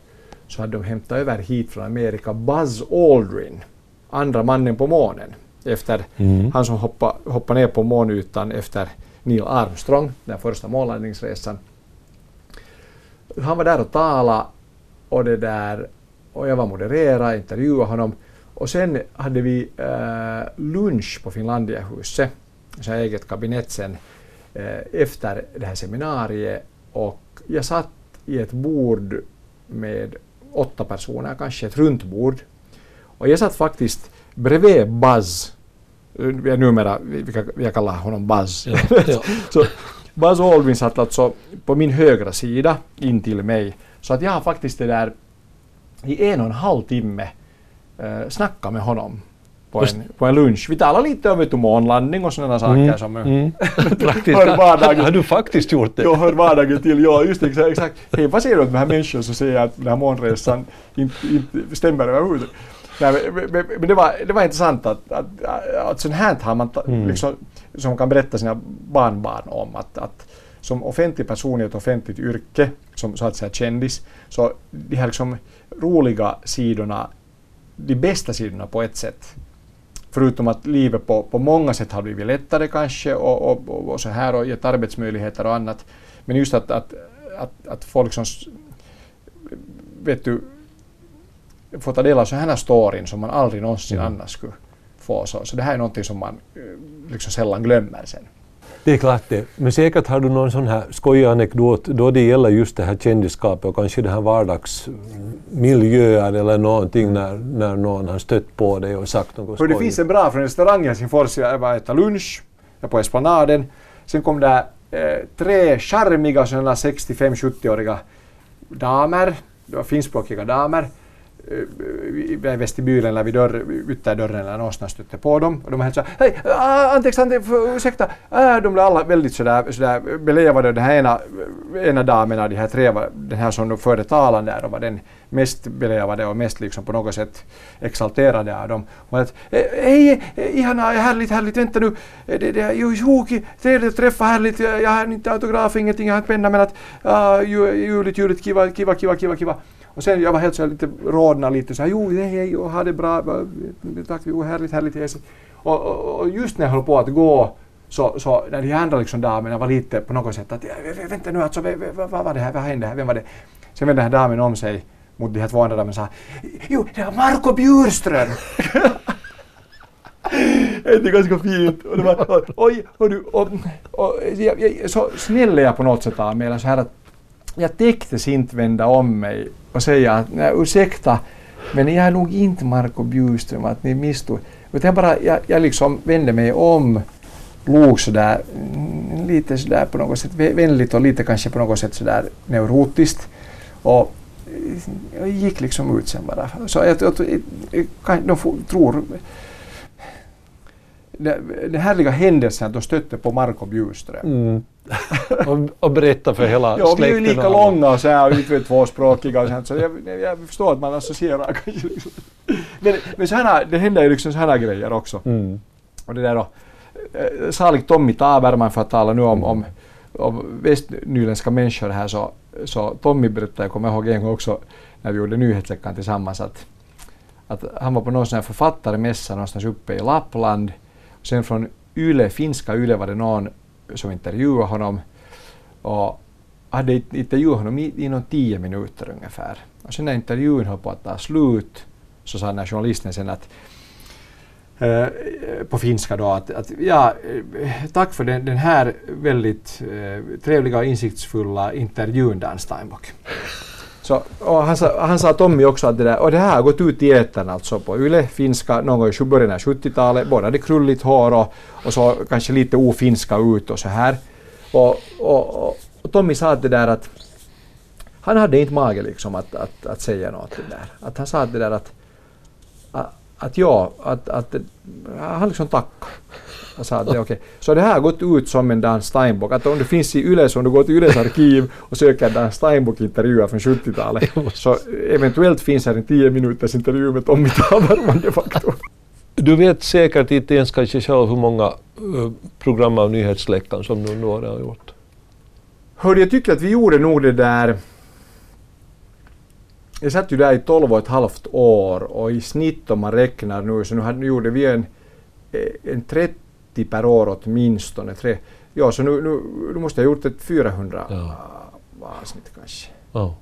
Speaker 1: så hade de hämtat över hit från Amerika Buzz Aldrin, andra mannen på månen, efter mm. han som hoppade, hoppade ner på månytan efter Neil Armstrong, den första månlandningsresan. Han var där och talade och, det där, och jag var modererad, intervjuade honom. Och sen hade vi äh, lunch på Finlandiahuset, så eget kabinett sen, äh, efter det här seminariet. Och jag satt i ett bord med åtta personer, kanske ett runt bord. Och jag satt faktiskt bredvid Buzz vi är numera, jag kallar honom Buzz. Ja, ja. så Buzz Aldrin satt alltså på min högra sida in till mig. Så att jag har faktiskt det där i en och en halv timme eh, snackat med honom på en, på en lunch. Vi talade lite om månlandning och sådana saker mm, som mm.
Speaker 2: hör vardagen. Har du faktiskt gjort det?
Speaker 1: Jag hör vardagen till. Ja, just exakt. exakt. Hej, vad säger du om de här människorna som säger att den här månresan inte, inte stämmer överhuvudtaget? Nej, men, men, men, det, var, det var intressant att, att, att sånt här har man mm. liksom, som kan berätta sina barnbarn om. Att, att som offentlig person i ett offentligt yrke, som så att säga kändis, så de här liksom roliga sidorna, de bästa sidorna på ett sätt, förutom att livet på, på många sätt har blivit lättare kanske och, och, och, och så här och gett arbetsmöjligheter och annat. Men just att, att, att, att folk som vet du, får ta del av sådana här storyn som man aldrig någonsin mm. annars skulle få. Så, så det här är någonting som man liksom sällan glömmer sen.
Speaker 2: Det är klart det. Men säkert har du någon sån här skojig anekdot då det gäller just det här kändisskapet och kanske det här vardagsmiljöer eller någonting när, när någon har stött på dig och sagt något
Speaker 1: skojigt. Det finns en bra från restaurang i Helsingfors. Jag var och äta lunch på Esplanaden. Sen kom det eh, tre charmiga 65-70-åriga damer, det var finskspråkiga damer i vestibylen eller vid dörr, ytterdörren eller någonstans stötte på dem och de var helt såhär hej, ah, ursäkta, äh, de blev alla väldigt sådär, sådär belevade den här ena, ena damen av de här tre, den här som förde talan där och var den mest belevade och mest liksom på något sätt exalterade av dem. Och att, eh, hej, ihana, härligt, härligt, vänta nu, det, det jo, jo, trevligt att träffa, härligt, jag har inte autograf, ingenting, jag har inte penna men att, uh, juligt, juligt, kiva, kiva, kiva, kiva, kiva. Och sen jag var helt så här lite rodna lite så här, jo hej, och ha det bra, tack, jo härligt, härligt. Och, och, och just när jag höll på att gå så, så när de andra liksom damerna var lite på något sätt att vänta nu alltså, vad, vad var det här, vad hände här, vem var det? Sen vände den här damen om sig mot de här två andra damerna och sa jo, det var Marco Bjurström. det är ganska fint. Och det var, oj, och du, och, och, så snäll är jag på något sätt av mig, så här att jag täcktes inte vända om mig och säga att nej, ursäkta, men jag är nog inte Marco Bjurström, att ni misstog. Utan jag bara, jag, jag liksom vände mig om, log sådär, mm, lite sådär på något sätt vänligt och lite kanske på något sätt sådär neurotiskt. Och mm, jag gick liksom ut sen bara. Så jag, jag, jag, jag de tror den härliga händelsen att de stötte på Marco Bjurström. Mm.
Speaker 2: och, och berätta för hela
Speaker 1: ja, släkten. Ja, vi är ju lika långa och så här, och tvåspråkiga och sånt, så jag, jag förstår att man associerar kanske. Liksom. Men, men så här, det händer ju liksom sådana grejer också. Mm. Och det där då, eh, saligt Tommy Taberman för att tala nu om, om, om västnyländska människor här så, så Tommy berättade, jag kommer ihåg en gång också när vi gjorde nyhetsveckan tillsammans att, att han var på någon sån här författarmässa någonstans uppe i Lappland Sen från Yle, finska Yle var det någon som intervjuade honom och hade intervjuat honom i, i någon tio minuter ungefär. Och sen när intervjun höll på att ta slut så sa den här journalisten sen att eh, på finska då att, att ja, eh, tack för den, den här väldigt eh, trevliga och insiktsfulla intervjun Dan Steinbock. Så, och han, sa, han sa Tommy också att det, där, och det här har gått ut i etern alltså på Yle, finska, någon gång i början av 70-talet. Båda hade krulligt hår och, och så kanske lite ofinska ut och så här. Och, och, och, Tommy sa att det där att han hade inte mage liksom att, att, att säga något där. Att han sa att det där att, att, att ja, att, att han liksom tackade. Jag sa att det är okej. Okay. Så det här har gått ut som en Dan Steinbock. Att om det finns i Yles, om du går till Yles arkiv och söker Dan Steinbock-intervjuer från 70-talet så eventuellt finns här en 10 minuters intervju med Tommy Taberman de facto.
Speaker 2: Du vet säkert inte ens kanske själv hur många uh, program av nyhetsläckaren som du nu har gjort.
Speaker 1: Hörde, jag tycker att vi gjorde nog det där jag satt ju där i 12 och ett halvt år och i snitt om man räknar nu så nu, nu gjorde vi en, eh, en 30 per år åtminstone. Tre. Ja, så nu, nu, nu måste jag ha gjort ett 400 ja. avsnitt kanske. Ja.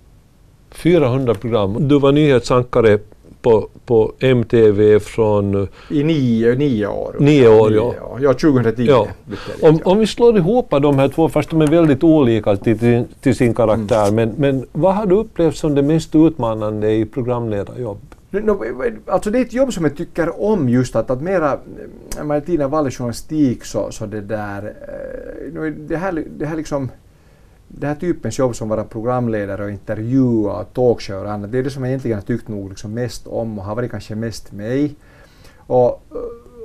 Speaker 2: 400 program. Du var nyhetsankare på, på MTV från...
Speaker 1: I nio, nio år.
Speaker 2: Nio år, ja.
Speaker 1: Ja, 2010. Ja.
Speaker 2: Om, om vi slår ihop de här två, fast de är väldigt olika till, till sin karaktär, mm. men, men vad har du upplevt som det mest utmanande i programledarjobb?
Speaker 1: No, alltså det är ett jobb som jag tycker om just att, att mera, när tiden valde journalistik så, så det där, eh, det här, det här liksom, den här typens jobb som vara programledare och intervjua och talkshow och annat, det är det som jag egentligen har tyckt nog liksom mest om och har varit kanske mest mig. Och,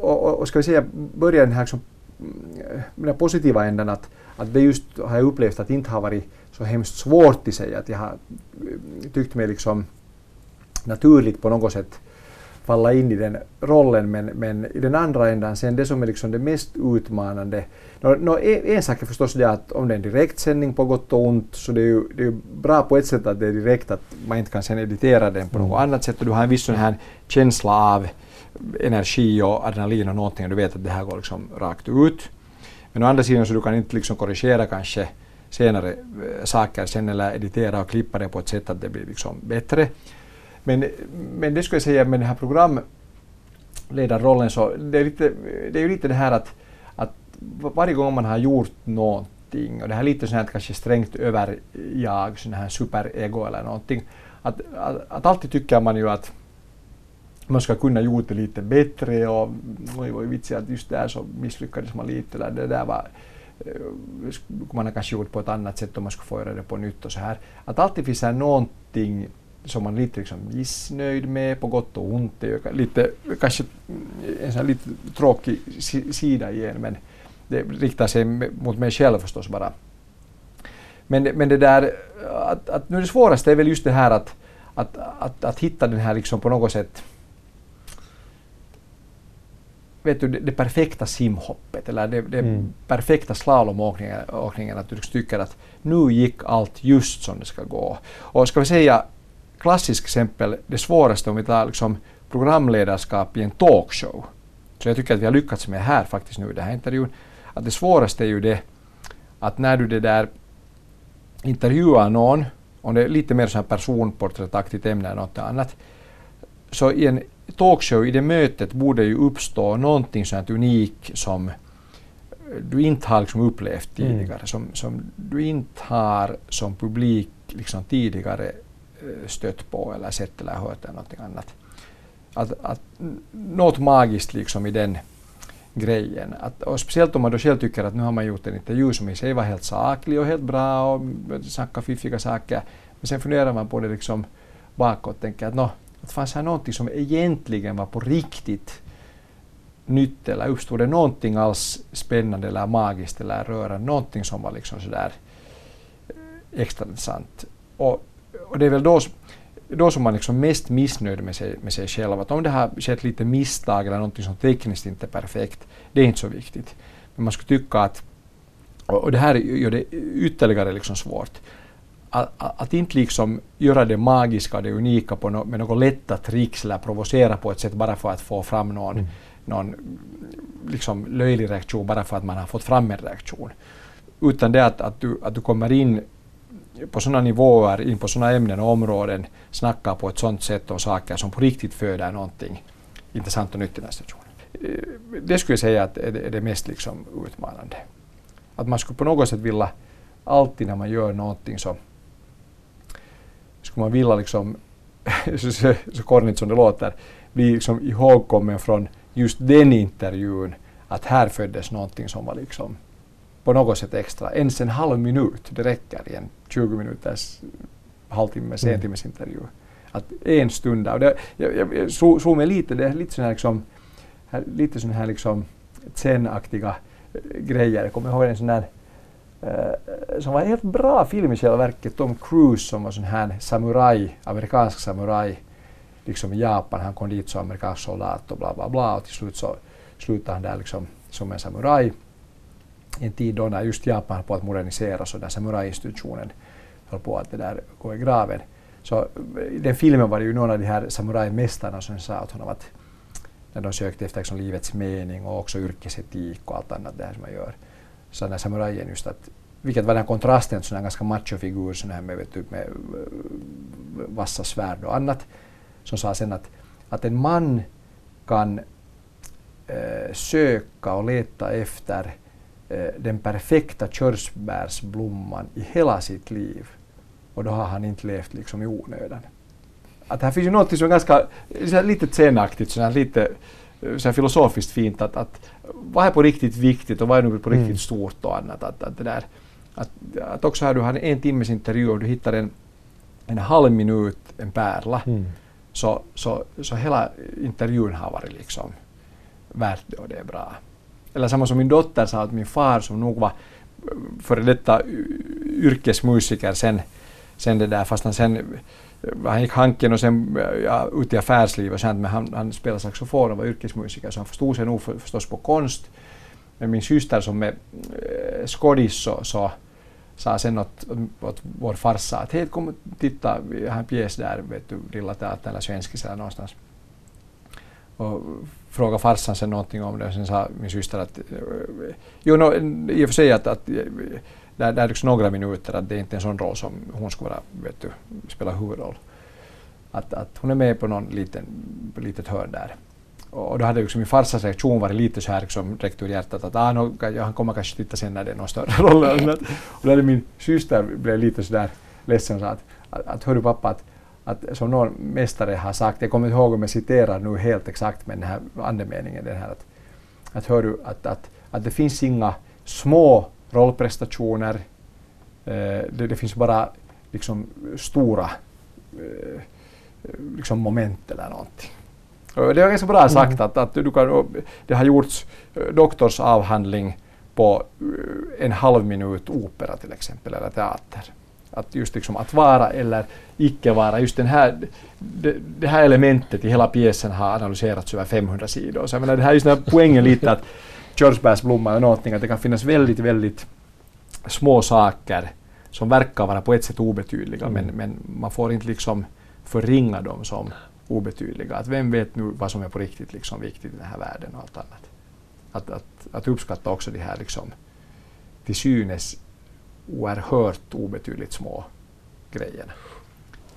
Speaker 1: och, och ska vi säga, börja den här liksom, mm, den positiva änden att, att det just har jag upplevt att det inte har varit så hemskt svårt i sig, att jag har mm, tyckt mig liksom naturligt på något sätt falla in i den rollen men, men i den andra ändan sen det som är liksom det mest utmanande. No, no, en, sak är förstås det att om det är en direktsändning på gott och ont så det är ju det är bra på ett sätt att det är direkt att man inte kan sen editera den på något mm. annat sätt och du har en viss sån här känsla av energi och adrenalin och någonting och du vet att det här går liksom rakt ut. Men å andra sidan så du kan inte liksom korrigera kanske senare äh, saker sen eller editera och klippa det på ett sätt att det blir liksom bättre. Men, men det skulle jag säga med den här programledarrollen så det är, lite, det är ju lite det här att, att varje gång man har gjort någonting och det här är lite sånt här kanske strängt överjag, sån här superego eller någonting. Att, att, att alltid tycker man ju att man ska kunna gjort det lite bättre och oj, oj vitsigt att just där så misslyckades man lite eller det där var eh, man har kanske gjort på ett annat sätt om man skulle få göra det på nytt och så här. Att alltid finns här någonting som man är lite liksom missnöjd med på gott och ont. Det är lite, kanske en sån lite tråkig sida igen men det riktar sig mot mig själv förstås bara. Men, men det där, att, att nu det svåraste är väl just det här att, att, att, att hitta den här liksom på något sätt vet du, det, det perfekta simhoppet eller det, det mm. perfekta slalomåkningen, att du tycker att nu gick allt just som det ska gå. Och ska vi säga klassiskt exempel, det svåraste om vi tar liksom programledarskap i en talkshow, så jag tycker att vi har lyckats med här faktiskt nu i den här intervjun, att det svåraste är ju det att när du det där intervjuar någon, om det är lite mer så här personporträttaktigt ämne än något annat, så i en talkshow, i det mötet borde ju uppstå någonting sånt unikt som du inte har liksom upplevt mm. tidigare, mm. som, som du inte har som publik liksom tidigare Eh, stött på eller sett eller hört eller någonting annat. Att, att, något magiskt liksom i den grejen. Att, och speciellt om man då själv tycker att nu har man gjort en intervju som i sig var helt saklig och helt bra och snackade fiffiga saker. Men sen funderar man på det liksom bakåt och tänker att no, att fanns här någonting som egentligen var på riktigt nytt eller uppstod det någonting alls spännande eller magiskt eller rörande, någonting som var liksom sådär eh, extra intressant. Och, och det är väl då, då som man liksom mest missnöjd med sig, med sig själv. Att om det har skett lite misstag eller någonting som tekniskt inte är perfekt, det är inte så viktigt. Men man skulle tycka att, och det här gör det ytterligare liksom svårt, att, att, inte liksom göra det magiska och det unika på no, med några lätta tricks eller provocera på ett sätt bara för att få fram någon, mm. någon liksom löjlig reaktion bara för att man har fått fram en reaktion. Utan det att, att, du, att du kommer in på sådana nivåer, in på sådana ämnen och områden, snackar på ett sådant sätt om saker som på riktigt föder någonting intressant och nytt i den situationen. Eh, det skulle jag säga att är det, är det mest liksom utmanande. Att man skulle på något sätt vilja, alltid när man gör någonting så skulle man vilja liksom, så, så, så kornigt som det låter, bli liksom ihågkommen från just den intervjun att här föddes någonting som var liksom på något sätt extra. Ens en halv minut, det räcker i en 20 minuters halvtimmes, mm. timmes intervju. Att en stund där, och det, jag, jag, jag såg mig lite, det är lite sån här liksom, lite sån här liksom zen-aktiga grejer. Jag kommer ihåg en sån där Uh, som var en helt bra film i själva verket. Tom Cruise som var sån här samuraj, amerikansk samuraj, liksom i Japan. Han kom dit som amerikansk soldat och bla bla bla och till slut så slutade han där liksom som en samuraj en tid då när just Japan höll på att moderniseras och där samurajinstitutionen höll på att det där gå i graven. Så eh, i den filmen var det ju någon av de här samurajmästarna som sa åt honom att när de sökte efter liksom livets mening och också yrkesetik och allt annat det här som man gör sa den här samurajen just att vilket var den här kontrasten, sån här ganska machofigur sån här med, vet du, med eh, vassa svärd och annat, som sa sen att, att en man kan eh, söka och leta efter den perfekta körsbärsblomman i hela sitt liv och då har han inte levt liksom i onödan. Att här finns ju något som är ganska lite zenaktigt, lite så filosofiskt fint att, att vad är på riktigt viktigt och vad är nu på riktigt mm. stort och annat. Att, att, det där, att, att också här du har en timmes intervju och du hittar en, en halv minut, en pärla, mm. så, så, så hela intervjun har varit liksom värt det och det är bra. Eller samma som min dotter sa att min far som nog var eh, före detta yrkesmusiker sen, sen det där, fast han sen eh, han gick Hanken och sen eh, ja, ut i affärslivet och sånt, men han, han spelade saxofon och var yrkesmusiker så han förstod sig nog för, förstås på konst. Men min syster som är äh, skådis så, så sa sen åt, åt vår farsa att hej kom och titta, vi har en pjäs där, vet du, Lilla Teatern eller Svenskis eller någonstans. och frågade farsan sen någonting om det och sen sa min syster att eh, jo, no, i och för sig att, att där, där liksom några minuter att det är inte är en sån roll som hon skulle vara, vet du, spela huvudroll. Att, att hon är med på någon liten, litet hörn där. Och då hade liksom min farsas reaktion varit lite så här liksom direkt ur hjärtat att ah, no, han kommer kanske titta sen när det är någon större roll. och då hade min syster blev lite så där ledsen och sa att, att, att hörru pappa att, att som någon mästare har sagt, jag kommer inte ihåg om jag citerar nu helt exakt men den här andemeningen den här att, att hörru att, att, att det finns inga små rollprestationer, eh, det, det, finns bara liksom stora eh, liksom moment eller någonting. Och det är ganska bra mm. sagt mm. att, att du kan, det har gjorts eh, doktorsavhandling på eh, en halv minut opera till exempel, eller teater. Att just liksom att vara eller icke vara, just den här, det, det här elementet i hela pjäsen har analyserats över 500 sidor. Så jag menar, det här är just den här poängen lite att körsbärsblomma är någonting, att det kan finnas väldigt, väldigt små saker som verkar vara på ett sätt obetydliga, mm. men, men man får inte liksom förringa dem som obetydliga. Att vem vet nu vad som är på riktigt liksom viktigt i den här världen och allt annat. Att, att, att uppskatta också de här liksom, till synes oerhört obetydligt små grejerna.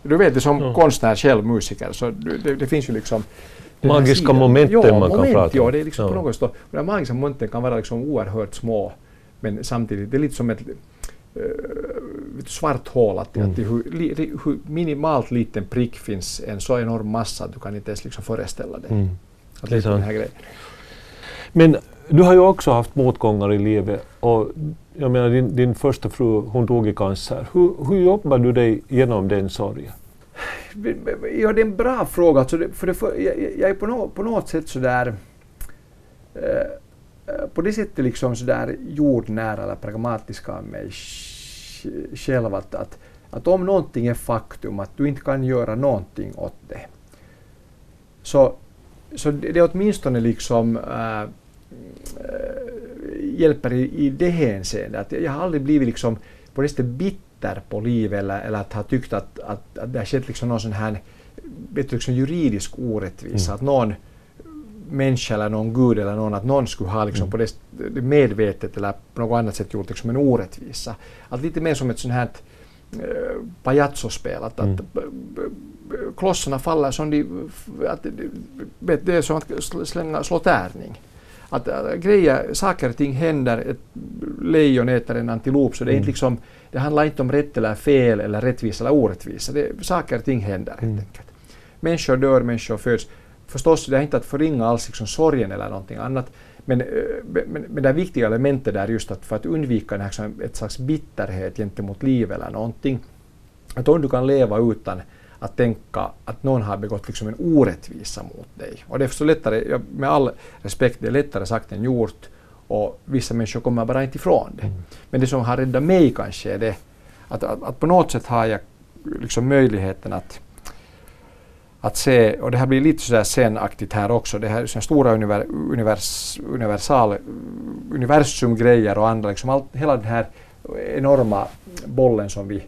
Speaker 1: Du vet, det som mm. konstnär själv, musiker, så det, det finns ju liksom
Speaker 2: Magiska momenten man
Speaker 1: moment,
Speaker 2: kan prata
Speaker 1: om. Ja, det är liksom ja. på något sätt. De magiska momenten kan vara liksom oerhört små, men samtidigt, det är lite som ett uh, svart hål. Att, mm. att hur, hur, minimalt liten prick finns en så enorm massa att du kan inte ens liksom föreställa dig. Mm. Att det är den här grejen.
Speaker 2: Men du har ju också haft motgångar i livet och jag menar din, din första fru hon dog i cancer. Hur, hur jobbar du dig genom den sorgen?
Speaker 1: Ja, det är en bra fråga. Alltså det, för det, för, jag, jag, är på, no, på något sätt sådär eh, eh, på det sättet liksom sådär jordnära eller pragmatiska av mig själv att, att, att om någonting är faktum, att du inte kan göra någonting åt det, så, så det, det åtminstone liksom äh, hjälper i, i det hänseendet. Att jag har aldrig blivit liksom på det sättet bitter på livet eller, eller att ha tyckt att, att, att det har skett liksom någon sån här vet du, liksom juridisk orättvisa. Mm. Att någon människa eller någon gud eller någon, att någon skulle ha liksom mm. på det medvetet eller på något annat sätt gjort liksom en orättvisa. Att lite mer som ett sånt här äh, pajazzospel. Att, mm. att klossarna faller som de... Att, det är som att slänga, slå tärning att äh, grejer, saker och ting händer, ett lejon äter en antilop, så det, är inte mm. liksom, det handlar inte om rätt eller fel eller rättvisa eller orättvisa. Det, saker och ting händer helt mm. enkelt. Människor dör, människor föds. Förstås, det är inte att förringa alls liksom sorgen eller någonting annat, men, äh, men, men det viktiga elementet där just att för att undvika den här, ett slags bitterhet gentemot livet eller någonting, att om du kan leva utan att tänka att någon har begått liksom en orättvisa mot dig. Och det är så lättare, med all respekt, det är lättare sagt än gjort och vissa människor kommer bara inte ifrån det. Mm. Men det som har räddat mig kanske är det att, att, att på något sätt har jag liksom möjligheten att att se, och det här blir lite sådär senaktigt här också, det här är stora univer, univers, universal, universumgrejer och andra, liksom allt, hela den här enorma bollen som vi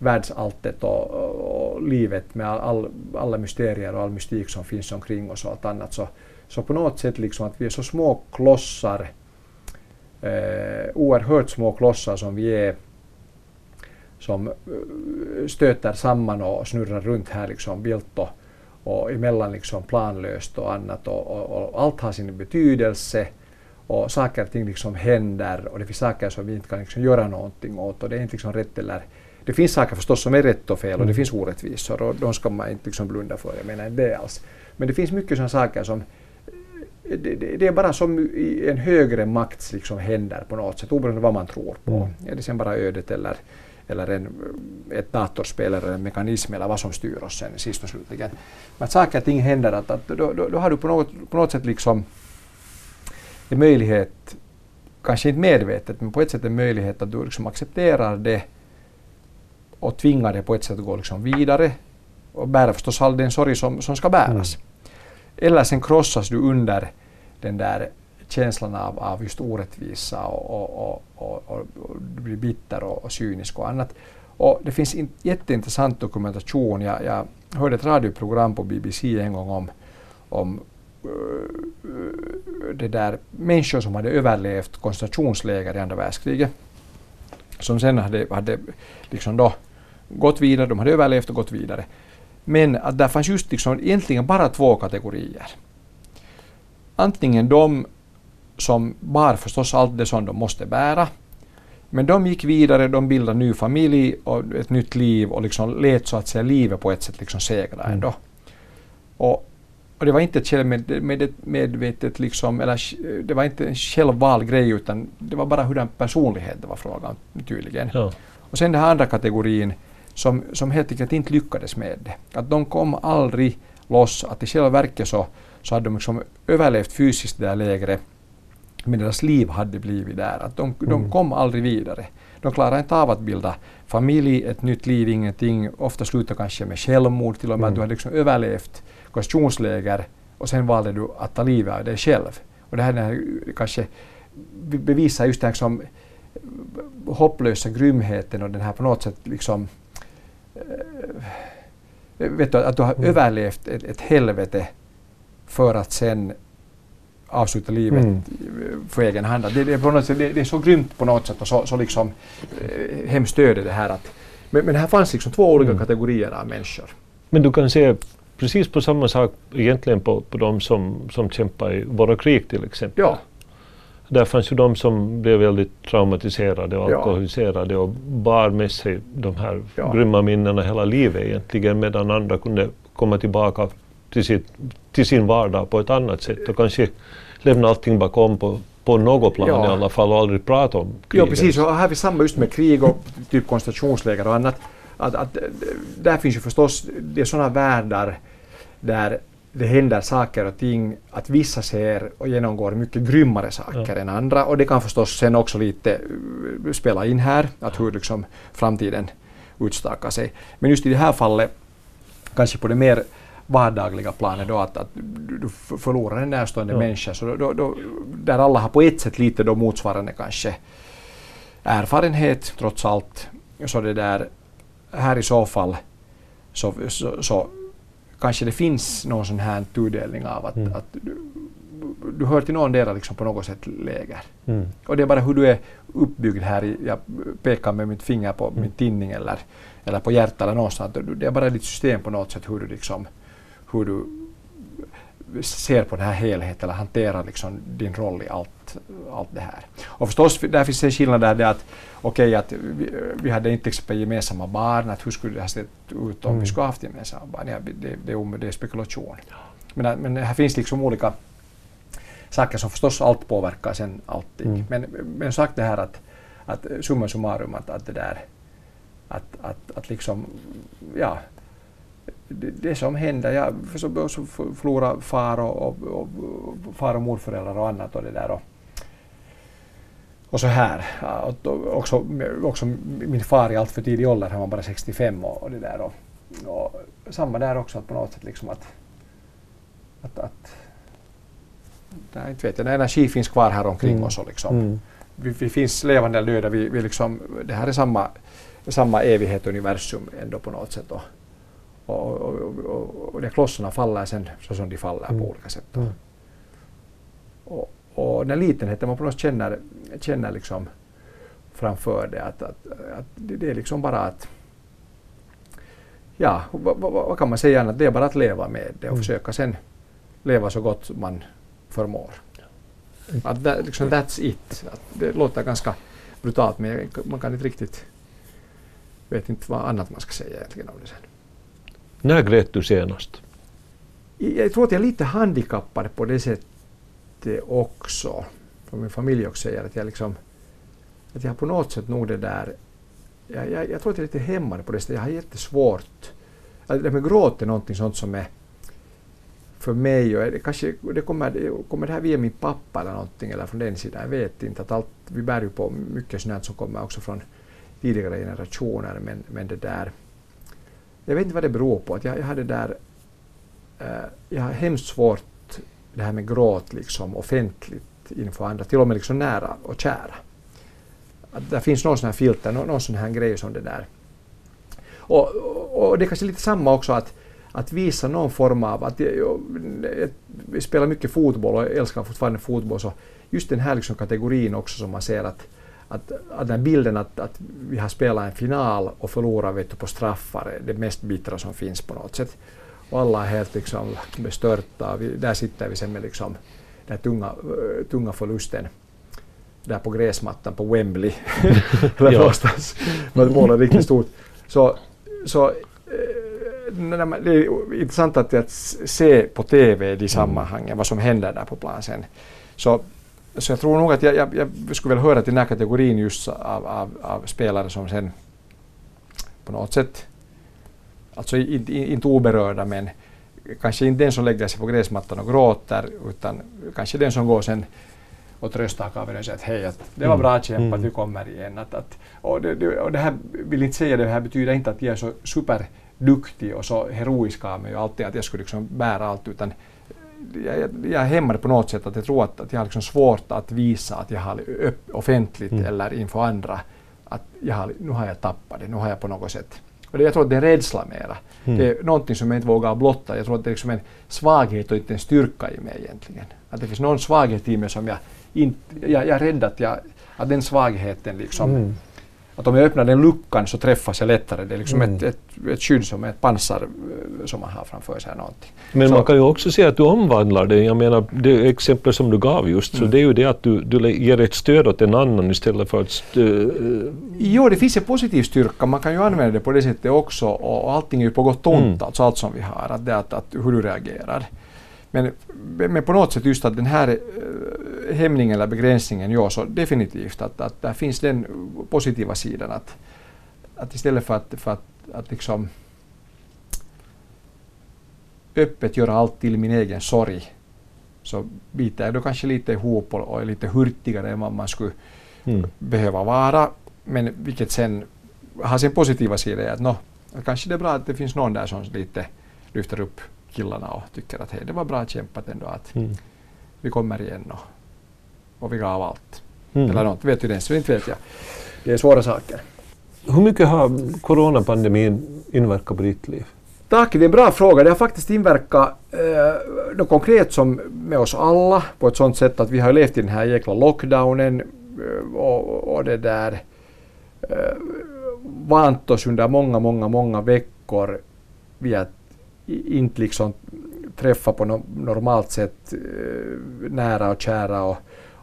Speaker 1: världsalltet och, och, livet med all, alla mysterier och all mystik som finns omkring oss och allt annat. Så, så på något sätt liksom att vi är så små klossar, eh, oerhört små klossar som vi är, som eh, stöter samman och snurrar runt här liksom vilt och, och emellan liksom planlöst och annat och, och, och, allt har sin betydelse och saker och ting liksom händer och det finns saker som vi inte kan liksom göra någonting åt och det är inte liksom rätt eller det finns saker förstås som är rätt och fel och det mm. finns orättvisor och de ska man inte liksom blunda för. Jag menar inte det alls. Men det finns mycket sådana saker som det, det, det, är bara som i en högre makt liksom händer på något sätt oberoende vad man tror på. Mm. Är det sen bara ödet eller, eller en, ett datorspel eller en mekanism eller vad som styr oss sen sist och slutligen. Men att saker och ting händer, att, att då, då, då, har du på något, på något sätt liksom en möjlighet, kanske inte medvetet, men på ett sätt en möjlighet att du liksom accepterar det och tvinga det på ett sätt att gå liksom vidare och bära förstås all den sorg som, som ska bäras. Mm. Eller sen krossas du under den där känslan av, av just orättvisa och, och, och, och, du blir bitter och, och cynisk och annat. Och det finns en jätteintressant dokumentation. Jag, jag hörde ett radioprogram på BBC en gång om, om det där, människor som hade överlevt koncentrationsläger i andra världskriget. Som sen hade, hade liksom då gått vidare, de hade överlevt och gått vidare. Men att där fanns just liksom egentligen bara två kategorier. Antingen de som bar förstås allt det som de måste bära. Men de gick vidare, de bildade ny familj och ett nytt liv och liksom lät så att säga livet på ett sätt liksom segra ändå. Mm. Och, och det var inte ett självmedvetet liksom, eller det var inte en självvald grej utan det var bara hur den personlighet det var frågan tydligen. Ja. Och sen den här andra kategorin som, som helt enkelt inte lyckades med det. Att de kom aldrig loss, att i själva verket så, så hade de liksom överlevt fysiskt det där lägret men deras liv hade blivit där. Att de, mm. de kom aldrig vidare. De klarade inte av att bilda familj, ett nytt liv, ingenting. Ofta slutade kanske med självmord till och med. Mm. Du hade liksom överlevt koncentrationsläger och sen valde du att ta livet av dig själv. Och det här, det här kanske bevisar just den liksom hopplösa grymheten och den här på något sätt liksom vet du, att du har mm. överlevt ett, ett helvete för att sen avsluta livet mm. för egen hand. Det, det, är sätt, det, det, är så grymt på något sätt och så, så liksom eh, hemskt öde det här att men, men här fanns liksom två olika mm. kategorier av människor.
Speaker 2: Men du kan se precis på samma sak egentligen på, på de som, som kämpar i våra krig till exempel.
Speaker 1: Ja.
Speaker 2: Där fanns ju de som blev väldigt traumatiserade och alkoholiserade och bar med sig de här ja. grymma minnena hela livet egentligen medan andra kunde komma tillbaka till, sitt, till sin vardag på ett annat sätt och kanske lämna allting bakom på, på något plan ja. i alla fall och aldrig prata om
Speaker 1: kriget. Ja precis, och här vi samma just med krig och typ koncentrationsläger och annat. Att, att, där finns ju förstås, det är sådana världar där det händer saker och ting, att vissa ser och genomgår mycket grymmare saker ja. än andra och det kan förstås sen också lite uh, spela in här, att hur liksom framtiden utstakar sig. Men just i det här fallet, kanske på det mer vardagliga planet då att, att du förlorar en närstående ja. människa. Så då, då, där alla har på ett sätt lite då motsvarande kanske erfarenhet trots allt. Så det där, här i så fall så, så, så kanske det finns någon sån här tudelning av att, mm. att du, du hör till någon del liksom på något sätt läger. Mm. Och det är bara hur du är uppbyggd här. jag pekar med mitt finger på mm. min tinning eller, eller på hjärtat eller någonstans. Det är bara ditt system på något sätt hur du liksom hur du ser på den här helheten eller hanterar liksom din roll i allt, allt det här. Och förstås, där finns en skillnad där det att okej okay, att vi, vi, hade inte exempel gemensamma barn, att hur skulle det ha sett ut om mm. vi skulle haft gemensamma barn? Ja, det, det, det är spekulation. Men, men här finns liksom olika saker som förstås allt påverkar sen allting. Mm. Men, men sagt det här att, att summa summarum att, att det där att, att, att liksom, ja, det, det som händer, jag så förlora far och, och, och, far och morföräldrar och annat och det där. Och, och så här. Och också, också min far i allt för tidig ålder, han var bara 65 och, och det där. Och, och, samma där också att på något sätt liksom att, att, att nej, inte vet jag, energi finns kvar här omkring mm. oss och liksom, mm. vi, vi, finns levande döda, vi, vi liksom, det här är samma, samma evighet universum ändå på något sätt. Och, och, och, och, och de klossarna faller sen så som de faller mm. på olika sätt. Mm. Och, och den litenheten man på något sätt känner, känner liksom framför det att, att, att det är liksom bara att ja, vad, vad, vad, kan man säga annat? Det är bara att leva med det och mm. försöka sen leva så gott man förmår. Att that, liksom, that's it. Att det låter ganska brutalt men man kan inte riktigt vet inte vad annat man ska säga egentligen om det sen.
Speaker 2: När grät du senast?
Speaker 1: Jag tror att jag är lite handikappad på det sättet också. För min familj också säger att jag liksom att jag på något sätt nog det där jag, jag, jag tror att jag är lite hämmad på det sättet. Jag har jättesvårt. Att det med gråt är någonting sånt som är för mig och det kanske det kommer, det kommer det här via min pappa eller någonting eller från den sidan. Jag vet inte att allt, vi bär ju på mycket sånt som kommer också från tidigare generationer men, men det där jag vet inte vad det beror på. Att jag, jag hade där, uh, jag har hemskt svårt det här med gråt liksom offentligt inför andra, till och med liksom nära och kära. Att det finns någon sån här filter, någon, någon sån här grej som det där. Och, och, och det är kanske lite samma också att, att visa någon form av att vi spelar mycket fotboll och älskar fortfarande fotboll så just den här liksom kategorin också som man ser att att, att den bilden att, att vi har spelat en final och förlorat vet du, på straffar är det mest bittra som finns på något sätt. Och alla är helt liksom bestörta. Vi, där sitter vi sen med liksom den tunga, uh, tunga förlusten där på gräsmattan på Wembley. Eller någonstans. Målet är riktigt stort. Så, så uh, det är intressant att, att se på TV i de mm. sammanhangen vad som händer där på plan sen. Så så jag tror nog att jag, jag, jag skulle vilja höra till den här kategorin just av, av, av spelare som sen på något sätt, alltså inte, inte oberörda men kanske inte den som lägger sig på gräsmattan och gråter utan kanske den som går sen och tröstar kaverin och säger att hej, att det var mm. bra kämpat, mm. vi kommer igen. Att, att, och, det, det, och det här vill inte säga, det här betyder inte att jag är så superduktig och så heroisk av mig och alltid att jag skulle liksom bära allt utan jag, jag är hämmad på något sätt att jag tror att, att jag har liksom svårt att visa att jag har upp, offentligt mm. eller inför andra att jag har, nu har jag tappat det, nu har jag på något sätt och det, jag tror att det är rädsla mera. Mm. Det är någonting som jag inte vågar blotta. Jag tror att det är liksom en svaghet och inte en styrka i mig egentligen. Att det finns någon svaghet i mig som jag inte... Jag, jag är rädd att, jag, att den svagheten liksom mm att om jag öppnar den luckan så träffas jag lättare. Det är liksom mm. ett, ett, ett skydd som ett pansar eh, som man har framför sig. Någonting.
Speaker 2: Men så. man kan ju också se att du omvandlar det. Jag menar, det exempel som du gav just, mm. så det är ju det att du, du ger ett stöd åt en annan istället för att... Uh,
Speaker 1: jo, det finns en positiv styrka. Man kan ju använda det på det sättet också och, och allting är ju på gott och ont, mm. alltså allt som vi har. Att det att, att hur du reagerar. Men, men på något sätt just att den här äh, hämningen eller begränsningen, ja, så definitivt att, att där finns den positiva sidan att, att istället för att, för att, att liksom öppet göra allt till min egen sorg så biter jag då kanske lite ihop och, är lite hurtigare än vad man skulle mm. behöva vara. Men vilket sen har sin positiva sida att no, kanske det är bra att det finns någon där som lite lyfter upp killarna och tycker att hej, det var bra kämpat ändå att mm. vi kommer igen och, och vi gav allt. Mm. Eller något, vet du det? Så inte vet jag. Det är svåra saker.
Speaker 2: Hur mycket har coronapandemin inverkat på ditt liv?
Speaker 1: Tack, det är en bra fråga. Det har faktiskt inverkat eh, något konkret som med oss alla på ett sådant sätt att vi har levt i den här jäkla lockdownen eh, och, och det där eh, vant oss under många, många, många veckor vid att inte liksom träffa på no normalt sätt eh, nära och kära och,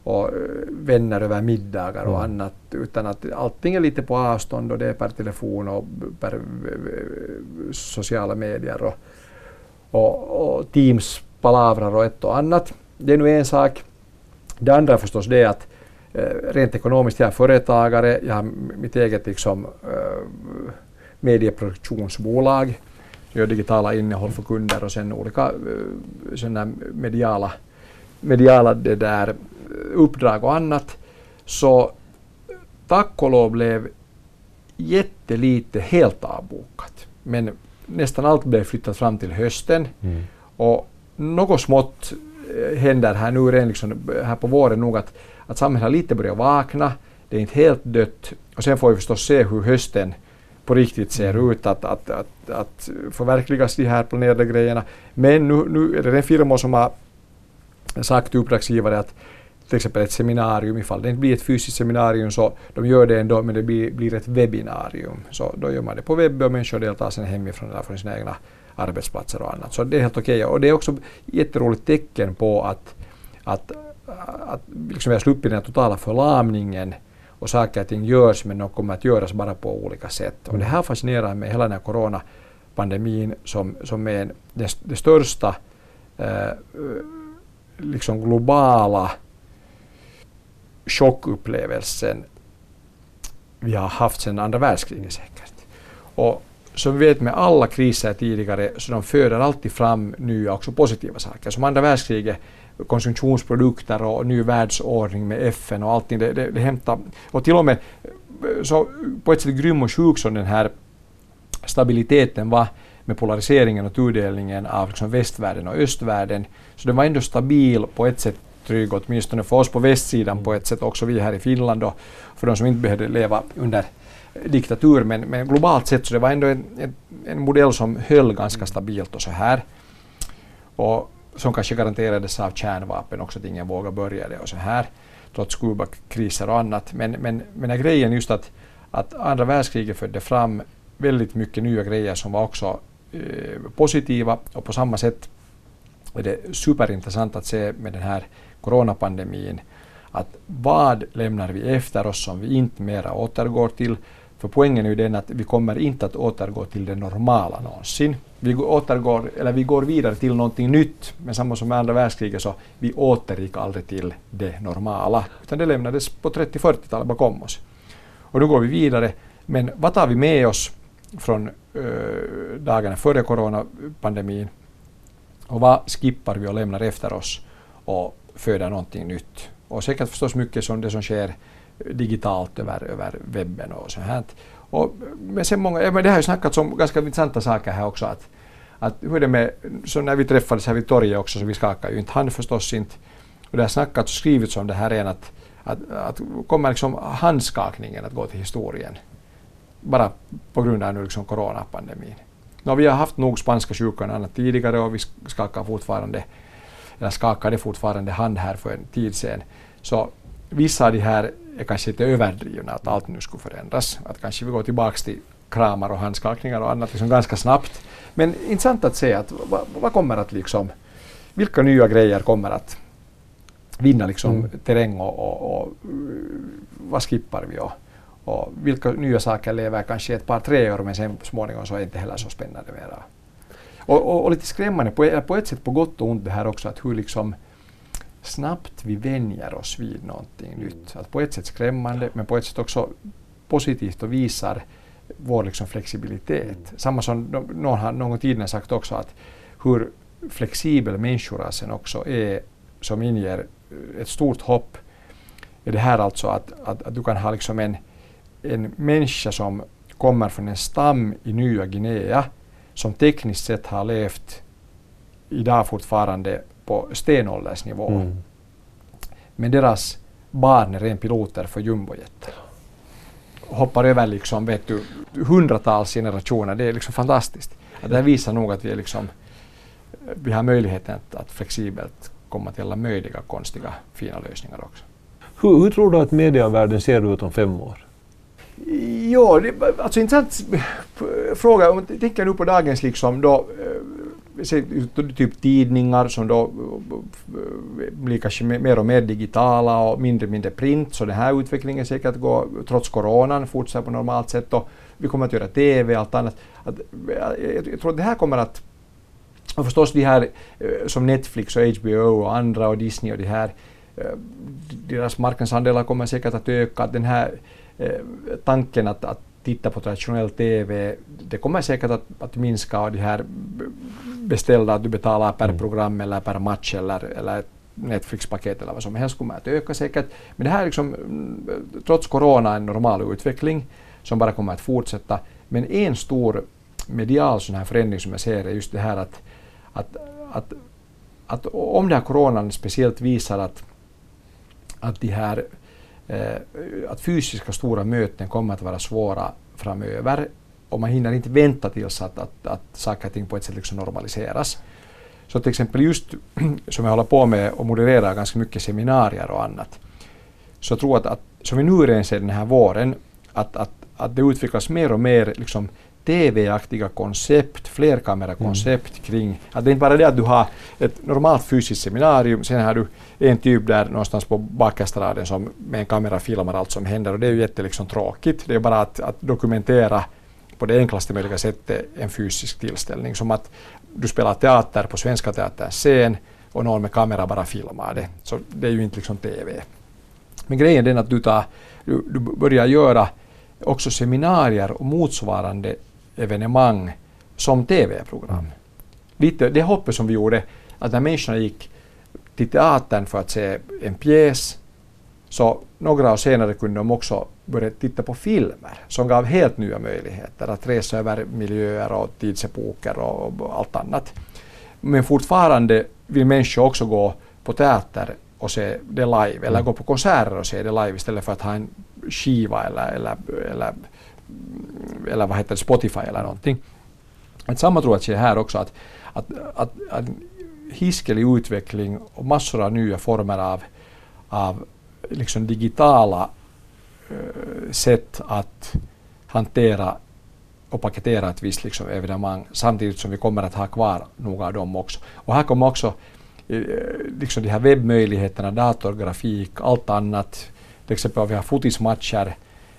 Speaker 1: och eh, vänner över middagar och mm. annat utan att allting är lite på avstånd och det är per telefon och per eh, sociala medier och, och, och Teams palavrar och ett och annat. Det är nu en sak. Det andra är förstås det att rent ekonomiskt, jag är företagare, jag har mitt eget liksom, medieproduktionsbolag gör digitala innehåll för kunder och sen olika uh, såna mediala, mediala det där, uppdrag och annat. Så tack och lov blev jättelite helt avbokat. Men nästan allt blev flyttat fram till hösten. Mm. Och något smått eh, händer här nu redan liksom här på våren nog att, att samhället har lite börjat vakna. Det är inte helt dött. Och sen får vi förstås se hur hösten på riktigt ser mm. ut att, att, att, att förverkligas de här planerade grejerna. Men nu, nu är det firma som har sagt till uppdragsgivare att till exempel ett seminarium, ifall det inte blir ett fysiskt seminarium så de gör det ändå men det blir, blir ett webbinarium. Så då gör man det på webb och människor deltar sen hemifrån eller från sina egna arbetsplatser och annat. Så det är helt okej. Okay. Och det är också jätteroligt tecken på att, att, att liksom vi har sluppit den totala förlamningen och saker och ting görs men de kommer att göras bara på olika sätt. Och det här fascinerar mig, hela den här coronapandemin som, som är det, det största eh, liksom globala chockupplevelsen vi har haft sedan andra världskriget säkert. Och som vi vet med alla kriser tidigare så de föder alltid fram nya också positiva saker. Som andra världskriget konsumtionsprodukter och ny världsordning med FN och allting. Det, det, det hämtar, och till och med så på ett sätt grym och sjuk som den här stabiliteten var med polariseringen och tudelningen av liksom västvärlden och östvärlden. Så den var ändå stabil på ett sätt trygg, åtminstone för oss på västsidan på ett sätt, också vi här i Finland och för de som inte behövde leva under diktatur men, men globalt sett så det var ändå en, en, en modell som höll ganska stabilt och så här. Och som kanske garanterades av kärnvapen också att ingen vågar börja det och så här trots Kubakriser och annat. Men, men, men är grejen just att, att andra världskriget födde fram väldigt mycket nya grejer som var också eh, positiva och på samma sätt är det superintressant att se med den här coronapandemin att vad lämnar vi efter oss som vi inte mera återgår till? För poängen är ju den att vi kommer inte att återgå till det normala någonsin. Vi, återgår, eller vi går vidare till någonting nytt, men samma som med andra världskriget så vi återgick aldrig till det normala, utan det lämnades på 30-40-talet bakom oss. Och då går vi vidare, men vad tar vi med oss från äh, dagarna före coronapandemin och vad skippar vi och lämnar efter oss och föder någonting nytt? Och säkert förstås mycket som det som sker digitalt över, över webben och så här. Och med sen många, men det har ju snackats om ganska intressanta saker här också. Att, att hur är det med, så när vi träffades här vid torget också så vi skakade ju inte hand förstås inte. Och det har snackats och skrivits om det här redan. att, att, att kommer liksom handskakningen att gå till historien. Bara på grund av nu liksom coronapandemin. No, vi har haft nog spanska sjukan annat tidigare och vi skakar fortfarande, eller skakade fortfarande hand här för en tid sedan. Så vissa av de här är kanske lite överdrivna, att allt nu skulle förändras. Att kanske vi går tillbaka till kramar och handskakningar och annat liksom ganska snabbt. Men intressant att se att vad, vad kommer att liksom, vilka nya grejer kommer att vinna liksom mm. terräng och, och, och, vad skippar vi och, och vilka nya saker lever kanske ett par, tre år men sen småningom så är det inte heller så spännande mera. Och, och, och lite skrämmande på, på ett sätt på gott och ont det här också att hur liksom snabbt vi vänjer oss vid någonting mm. nytt. Att på ett sätt skrämmande men på ett sätt också positivt och visar vår liksom flexibilitet. Mm. Samma som någon har någon tidigare sagt också att hur flexibel människorasen också är som inger ett stort hopp är det här alltså att, att, att du kan ha liksom en, en människa som kommer från en stam i Nya Guinea som tekniskt sett har levt idag fortfarande på stenåldersnivå. Mm. Men deras barn är ren piloter för jumbojetter. Hoppar över liksom, vet du, hundratals generationer. Det är liksom fantastiskt. det här visar nog att vi, är liksom, vi har möjligheten att, att flexibelt komma till alla möjliga konstiga fina lösningar också.
Speaker 2: Hur, hur tror du att medievärlden ser ut om fem år?
Speaker 1: Ja, det, alltså intressant fråga. Om jag tänker nu på dagens liksom då, eh, typ tidningar som då blir kanske mer och mer digitala och mindre och mindre print, så den här utvecklingen säkert går, trots coronan, fortsätter på normalt sätt och vi kommer att göra TV och allt annat. Att, jag, jag tror att det här kommer att och förstås de här eh, som Netflix och HBO och andra och Disney och de här eh, deras marknadsandelar kommer säkert att öka. Den här eh, tanken att, att titta på traditionell TV, det kommer säkert att, att minska och de här beställda att du betalar per mm. program eller per match eller, eller Netflix-paket eller vad som helst kommer att öka säkert. Men det här är liksom, trots corona en normal utveckling som bara kommer att fortsätta. Men en stor medial sån här förändring som jag ser är just det här att, att, att, att om det här coronan speciellt visar att, att de här Eh, att fysiska stora möten kommer att vara svåra framöver och man hinner inte vänta tills att, att, att saker och ting på ett sätt liksom normaliseras. Så till exempel just som jag håller på med och modererar ganska mycket seminarier och annat, så jag tror att, att som vi nu redan ser den här våren, att, att, att det utvecklas mer och mer liksom TV-aktiga koncept, flerkamerakoncept mm. kring att det är inte bara det att du har ett normalt fysiskt seminarium, sen har du en typ där någonstans på bakestraden som med en kamera filmar allt som händer och det är ju jättelångsamt liksom tråkigt. Det är bara att, att dokumentera på det enklaste möjliga sättet en fysisk tillställning. Som att du spelar teater på Svenska Teaterns scen och någon med kamera bara filmar det. Så det är ju inte liksom TV. Men grejen är den att du, tar, du, du börjar göra också seminarier och motsvarande evenemang som TV-program. Mm. Lite det hoppet som vi gjorde, att när människorna gick till teatern för att se en pjäs, så några år senare kunde de också börja titta på filmer som gav helt nya möjligheter att resa över miljöer och tidsepoker och allt annat. Men fortfarande vill människor också gå på teater och se det live eller mm. gå på konserter och se det live istället för att ha en skiva eller, eller, eller eller vad heter det, Spotify eller någonting. Men samma tror jag sker här också att, att, att, att hiskelig utveckling och massor av nya former av, av liksom digitala uh, sätt att hantera och paketera ett visst liksom, evenemang samtidigt som vi kommer att ha kvar några av dem också. Och här kommer också uh, liksom de här webbmöjligheterna, datorgrafik, allt annat. Till exempel vi har fotismatcher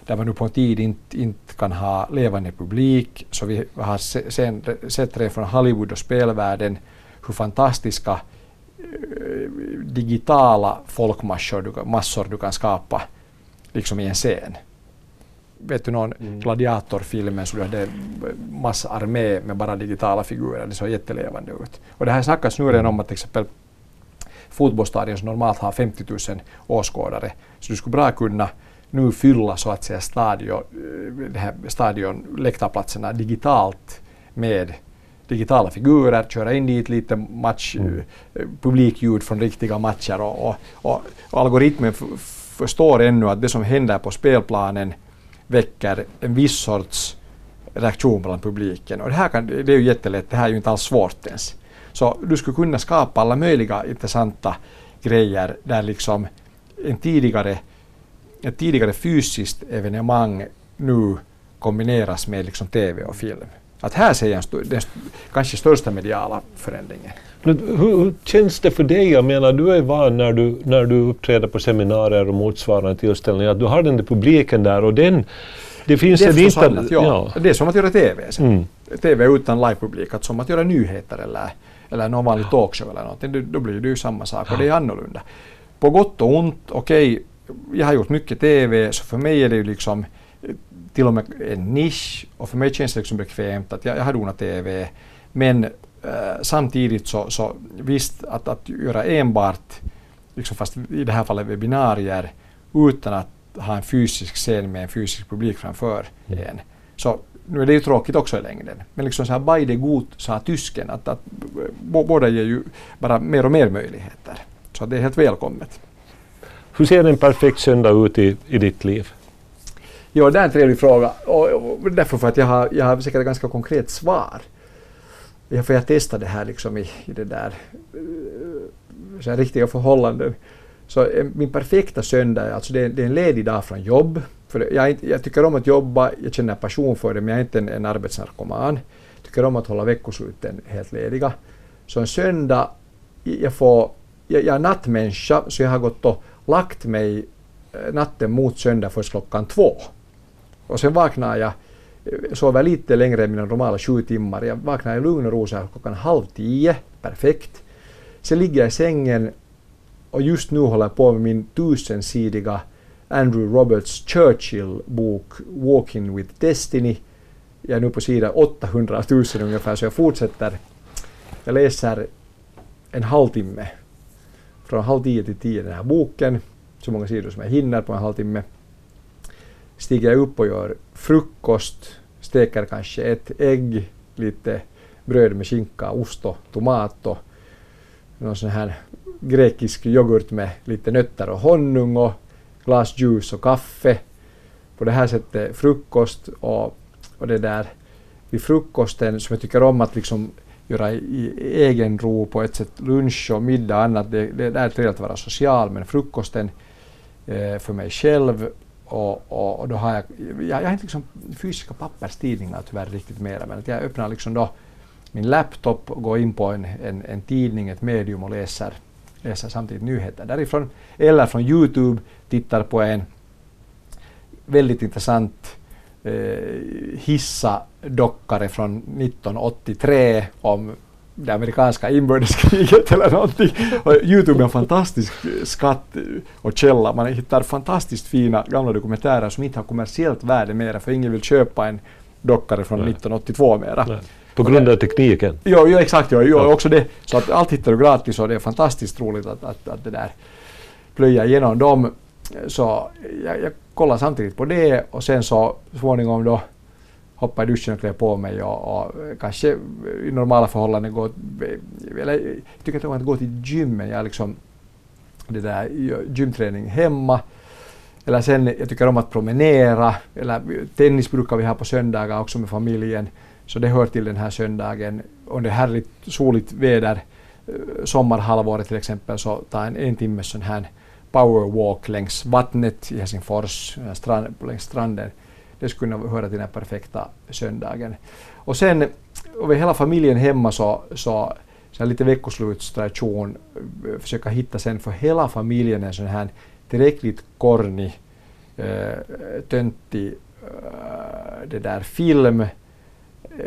Speaker 1: där man nu på en tid inte, inte kan ha levande publik. Så vi har se, sen, sett redan från Hollywood och spelvärlden hur fantastiska eh, digitala folkmassor du, massor du kan skapa liksom i en scen vet du någon mm. gladiatorfilmen så du hade massa armé med bara digitala figurer, det såg jättelevande ut. Och det här snackas nu redan om att till exempel fotbollsstadion som normalt har 50 000 åskådare, så du skulle bra kunna nu fylla så att säga stadion, eh, stadion, läktarplatserna digitalt med digitala figurer, köra in dit lite match, mm. Eh, publikljud från riktiga matcher och, och, och, och algoritmen förstår ännu att det som händer på spelplanen väcker en viss sorts reaktion bland publiken. Och det här kan, det är ju jättelätt, det här är ju inte alls svårt ens. Så du skulle kunna skapa alla möjliga intressanta grejer där liksom en tidigare, ett tidigare fysiskt evenemang nu kombineras med liksom TV och film. Att här ser jag den kanske största mediala förändringen.
Speaker 2: Men hur, hur, känns det för dig? Jag menar, du är van när du, när du uppträder på seminarier och motsvarande tillställningar, att du har den där publiken där och den
Speaker 1: det finns det är inte... Annat, ja. ja. Det är som att göra TV sen. Mm. TV utan livepublik, att som att göra nyheter eller, eller någon vanlig talkshow eller någonting, då blir det ju samma sak ja. och det är annorlunda. På gott och ont, okej, okay, jag har gjort mycket TV, så för mig är det ju liksom till och med en nisch och för mig känns det liksom bekvämt att jag, jag har donat TV. Men äh, samtidigt så, så visst att, att göra enbart, liksom fast i det här fallet webbinarier, utan att ha en fysisk scen med en fysisk publik framför mm. en. Så nu är det ju tråkigt också i längden. Men liksom så här beide god sa tysken att, att båda ger ju bara mer och mer möjligheter. Så det är helt välkommet.
Speaker 2: Hur ser en perfekt söndag ut i, i ditt liv?
Speaker 1: Jo, det är en trevlig fråga. Och, och därför för att jag har, jag har säkert ett ganska konkret svar. Jag för jag testade det här liksom i, i det där eh, så här riktiga förhållanden. Så eh, min perfekta söndag är alltså det, det är en ledig dag från jobb. För jag, jag, tycker om att jobba, jag känner passion för det, men jag är inte en, en arbetsnarkoman. Jag tycker om att hålla veckosluten helt lediga. Så en söndag, jag, får, jag, jag är nattmänniska, så jag har gått och lagt mig eh, natten mot söndag först klockan två. Och sen vaknar jag, eh, sover lite längre än mina normala sju timmar. Jag vaknar i lugn och ro så klockan halv tio, perfekt. Sen ligger jag i sängen och just nu håller jag på med min tusensidiga Andrew Roberts Churchill-bok Walking with Destiny. Jag är nu på sida 800 000 ungefär, så jag fortsätter. Jag läser en halvtimme, från halv tio till tio den här boken, så många sidor som jag hinner på en halvtimme. Stiger jag upp och gör frukost, steker kanske ett ägg, lite bröd med skinka, ost och tomat och någon sån här grekisk yoghurt med lite nötter och honung och glas juice och kaffe. På det här sättet frukost och, och det där vid frukosten som jag tycker om att liksom göra i egen ro på ett sätt lunch och middag och annat. Det, det, det är trevligt att vara social men frukosten eh, för mig själv och, och, och, då har jag, jag, jag har inte liksom fysiska papperstidningar tyvärr riktigt mera, men att jag öppnar liksom då min laptop och går in på en, en, en tidning, ett medium och läser, läser samtidigt nyheter därifrån. Eller från Youtube tittar på en väldigt intressant eh, hissa-dockare från 1983 om det amerikanska inbördeskriget eller någonting. Och Youtube är en fantastisk skatt och källa. Man hittar fantastiskt fina gamla dokumentärer som inte har kommersiellt värde mera för ingen vill köpa en dockare från Nej. 1982 mera. Nej.
Speaker 2: På grund av tekniken?
Speaker 1: Jo, jo exakt, jo, jo, också det. Så att allt hittar du gratis och det är fantastiskt roligt att, att, att det där plöja igenom dem. Så jag, jag kollar samtidigt på det och sen så småningom då hoppa i duschen och klä på mig och, och kanske i normala förhållanden gå... Eller, jag tycker att om att gå till gymmet, jag liksom det där gymträning hemma Eller sen, jag tycker om att promenera, eller tennis brukar vi ha på söndagar också med familjen. Så det hör till den här söndagen. Om det är härligt soligt väder, eh, sommarhalvåret till exempel, så ta en, en timme sån här powerwalk längs vattnet i Helsingfors, eh, strand, längs stranden. Det skulle kunna höra till den perfekta söndagen. Och sen över hela familjen hemma så, så, så lite veckoslutstradition, eh, försöka hitta sen för hela familjen en sån här tillräckligt kornig, äh, töntig äh, det där film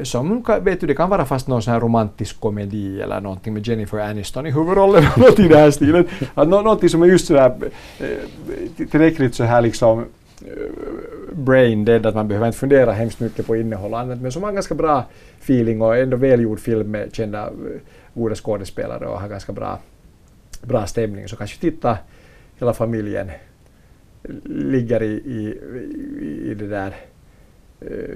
Speaker 1: som vet du, det kan vara fast någon sån här romantisk komedi eller någonting med Jennifer Aniston i huvudrollen, något i den här stilen. Att nå, någonting som är just sådär äh, tillräckligt så här liksom äh, brain dead, att man behöver inte fundera hemskt mycket på innehåll och annat, men som har ganska bra feeling och ändå välgjord film med kända äh, goda skådespelare och har ganska bra, bra stämning. Så kanske titta hela familjen ligger i, i, i det där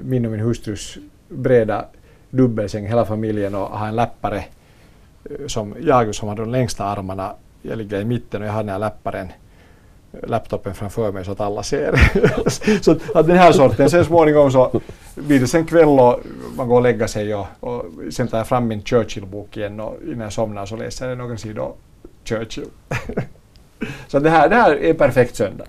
Speaker 1: min och min hustrus breda dubbelsäng hela familjen och ha en läppare eh, som jag som har de längsta armarna. Jag ligger i mitten och jag har den här läpparen eh, laptopen framför mig så att alla ser. så att den här sorten, sen småningom så blir det sen kväll och man går och lägger sig och, och sen tar jag fram min Churchill-bok igen och innan jag somnar så läser jag några sidor Churchill. så det här, det här är perfekt söndag.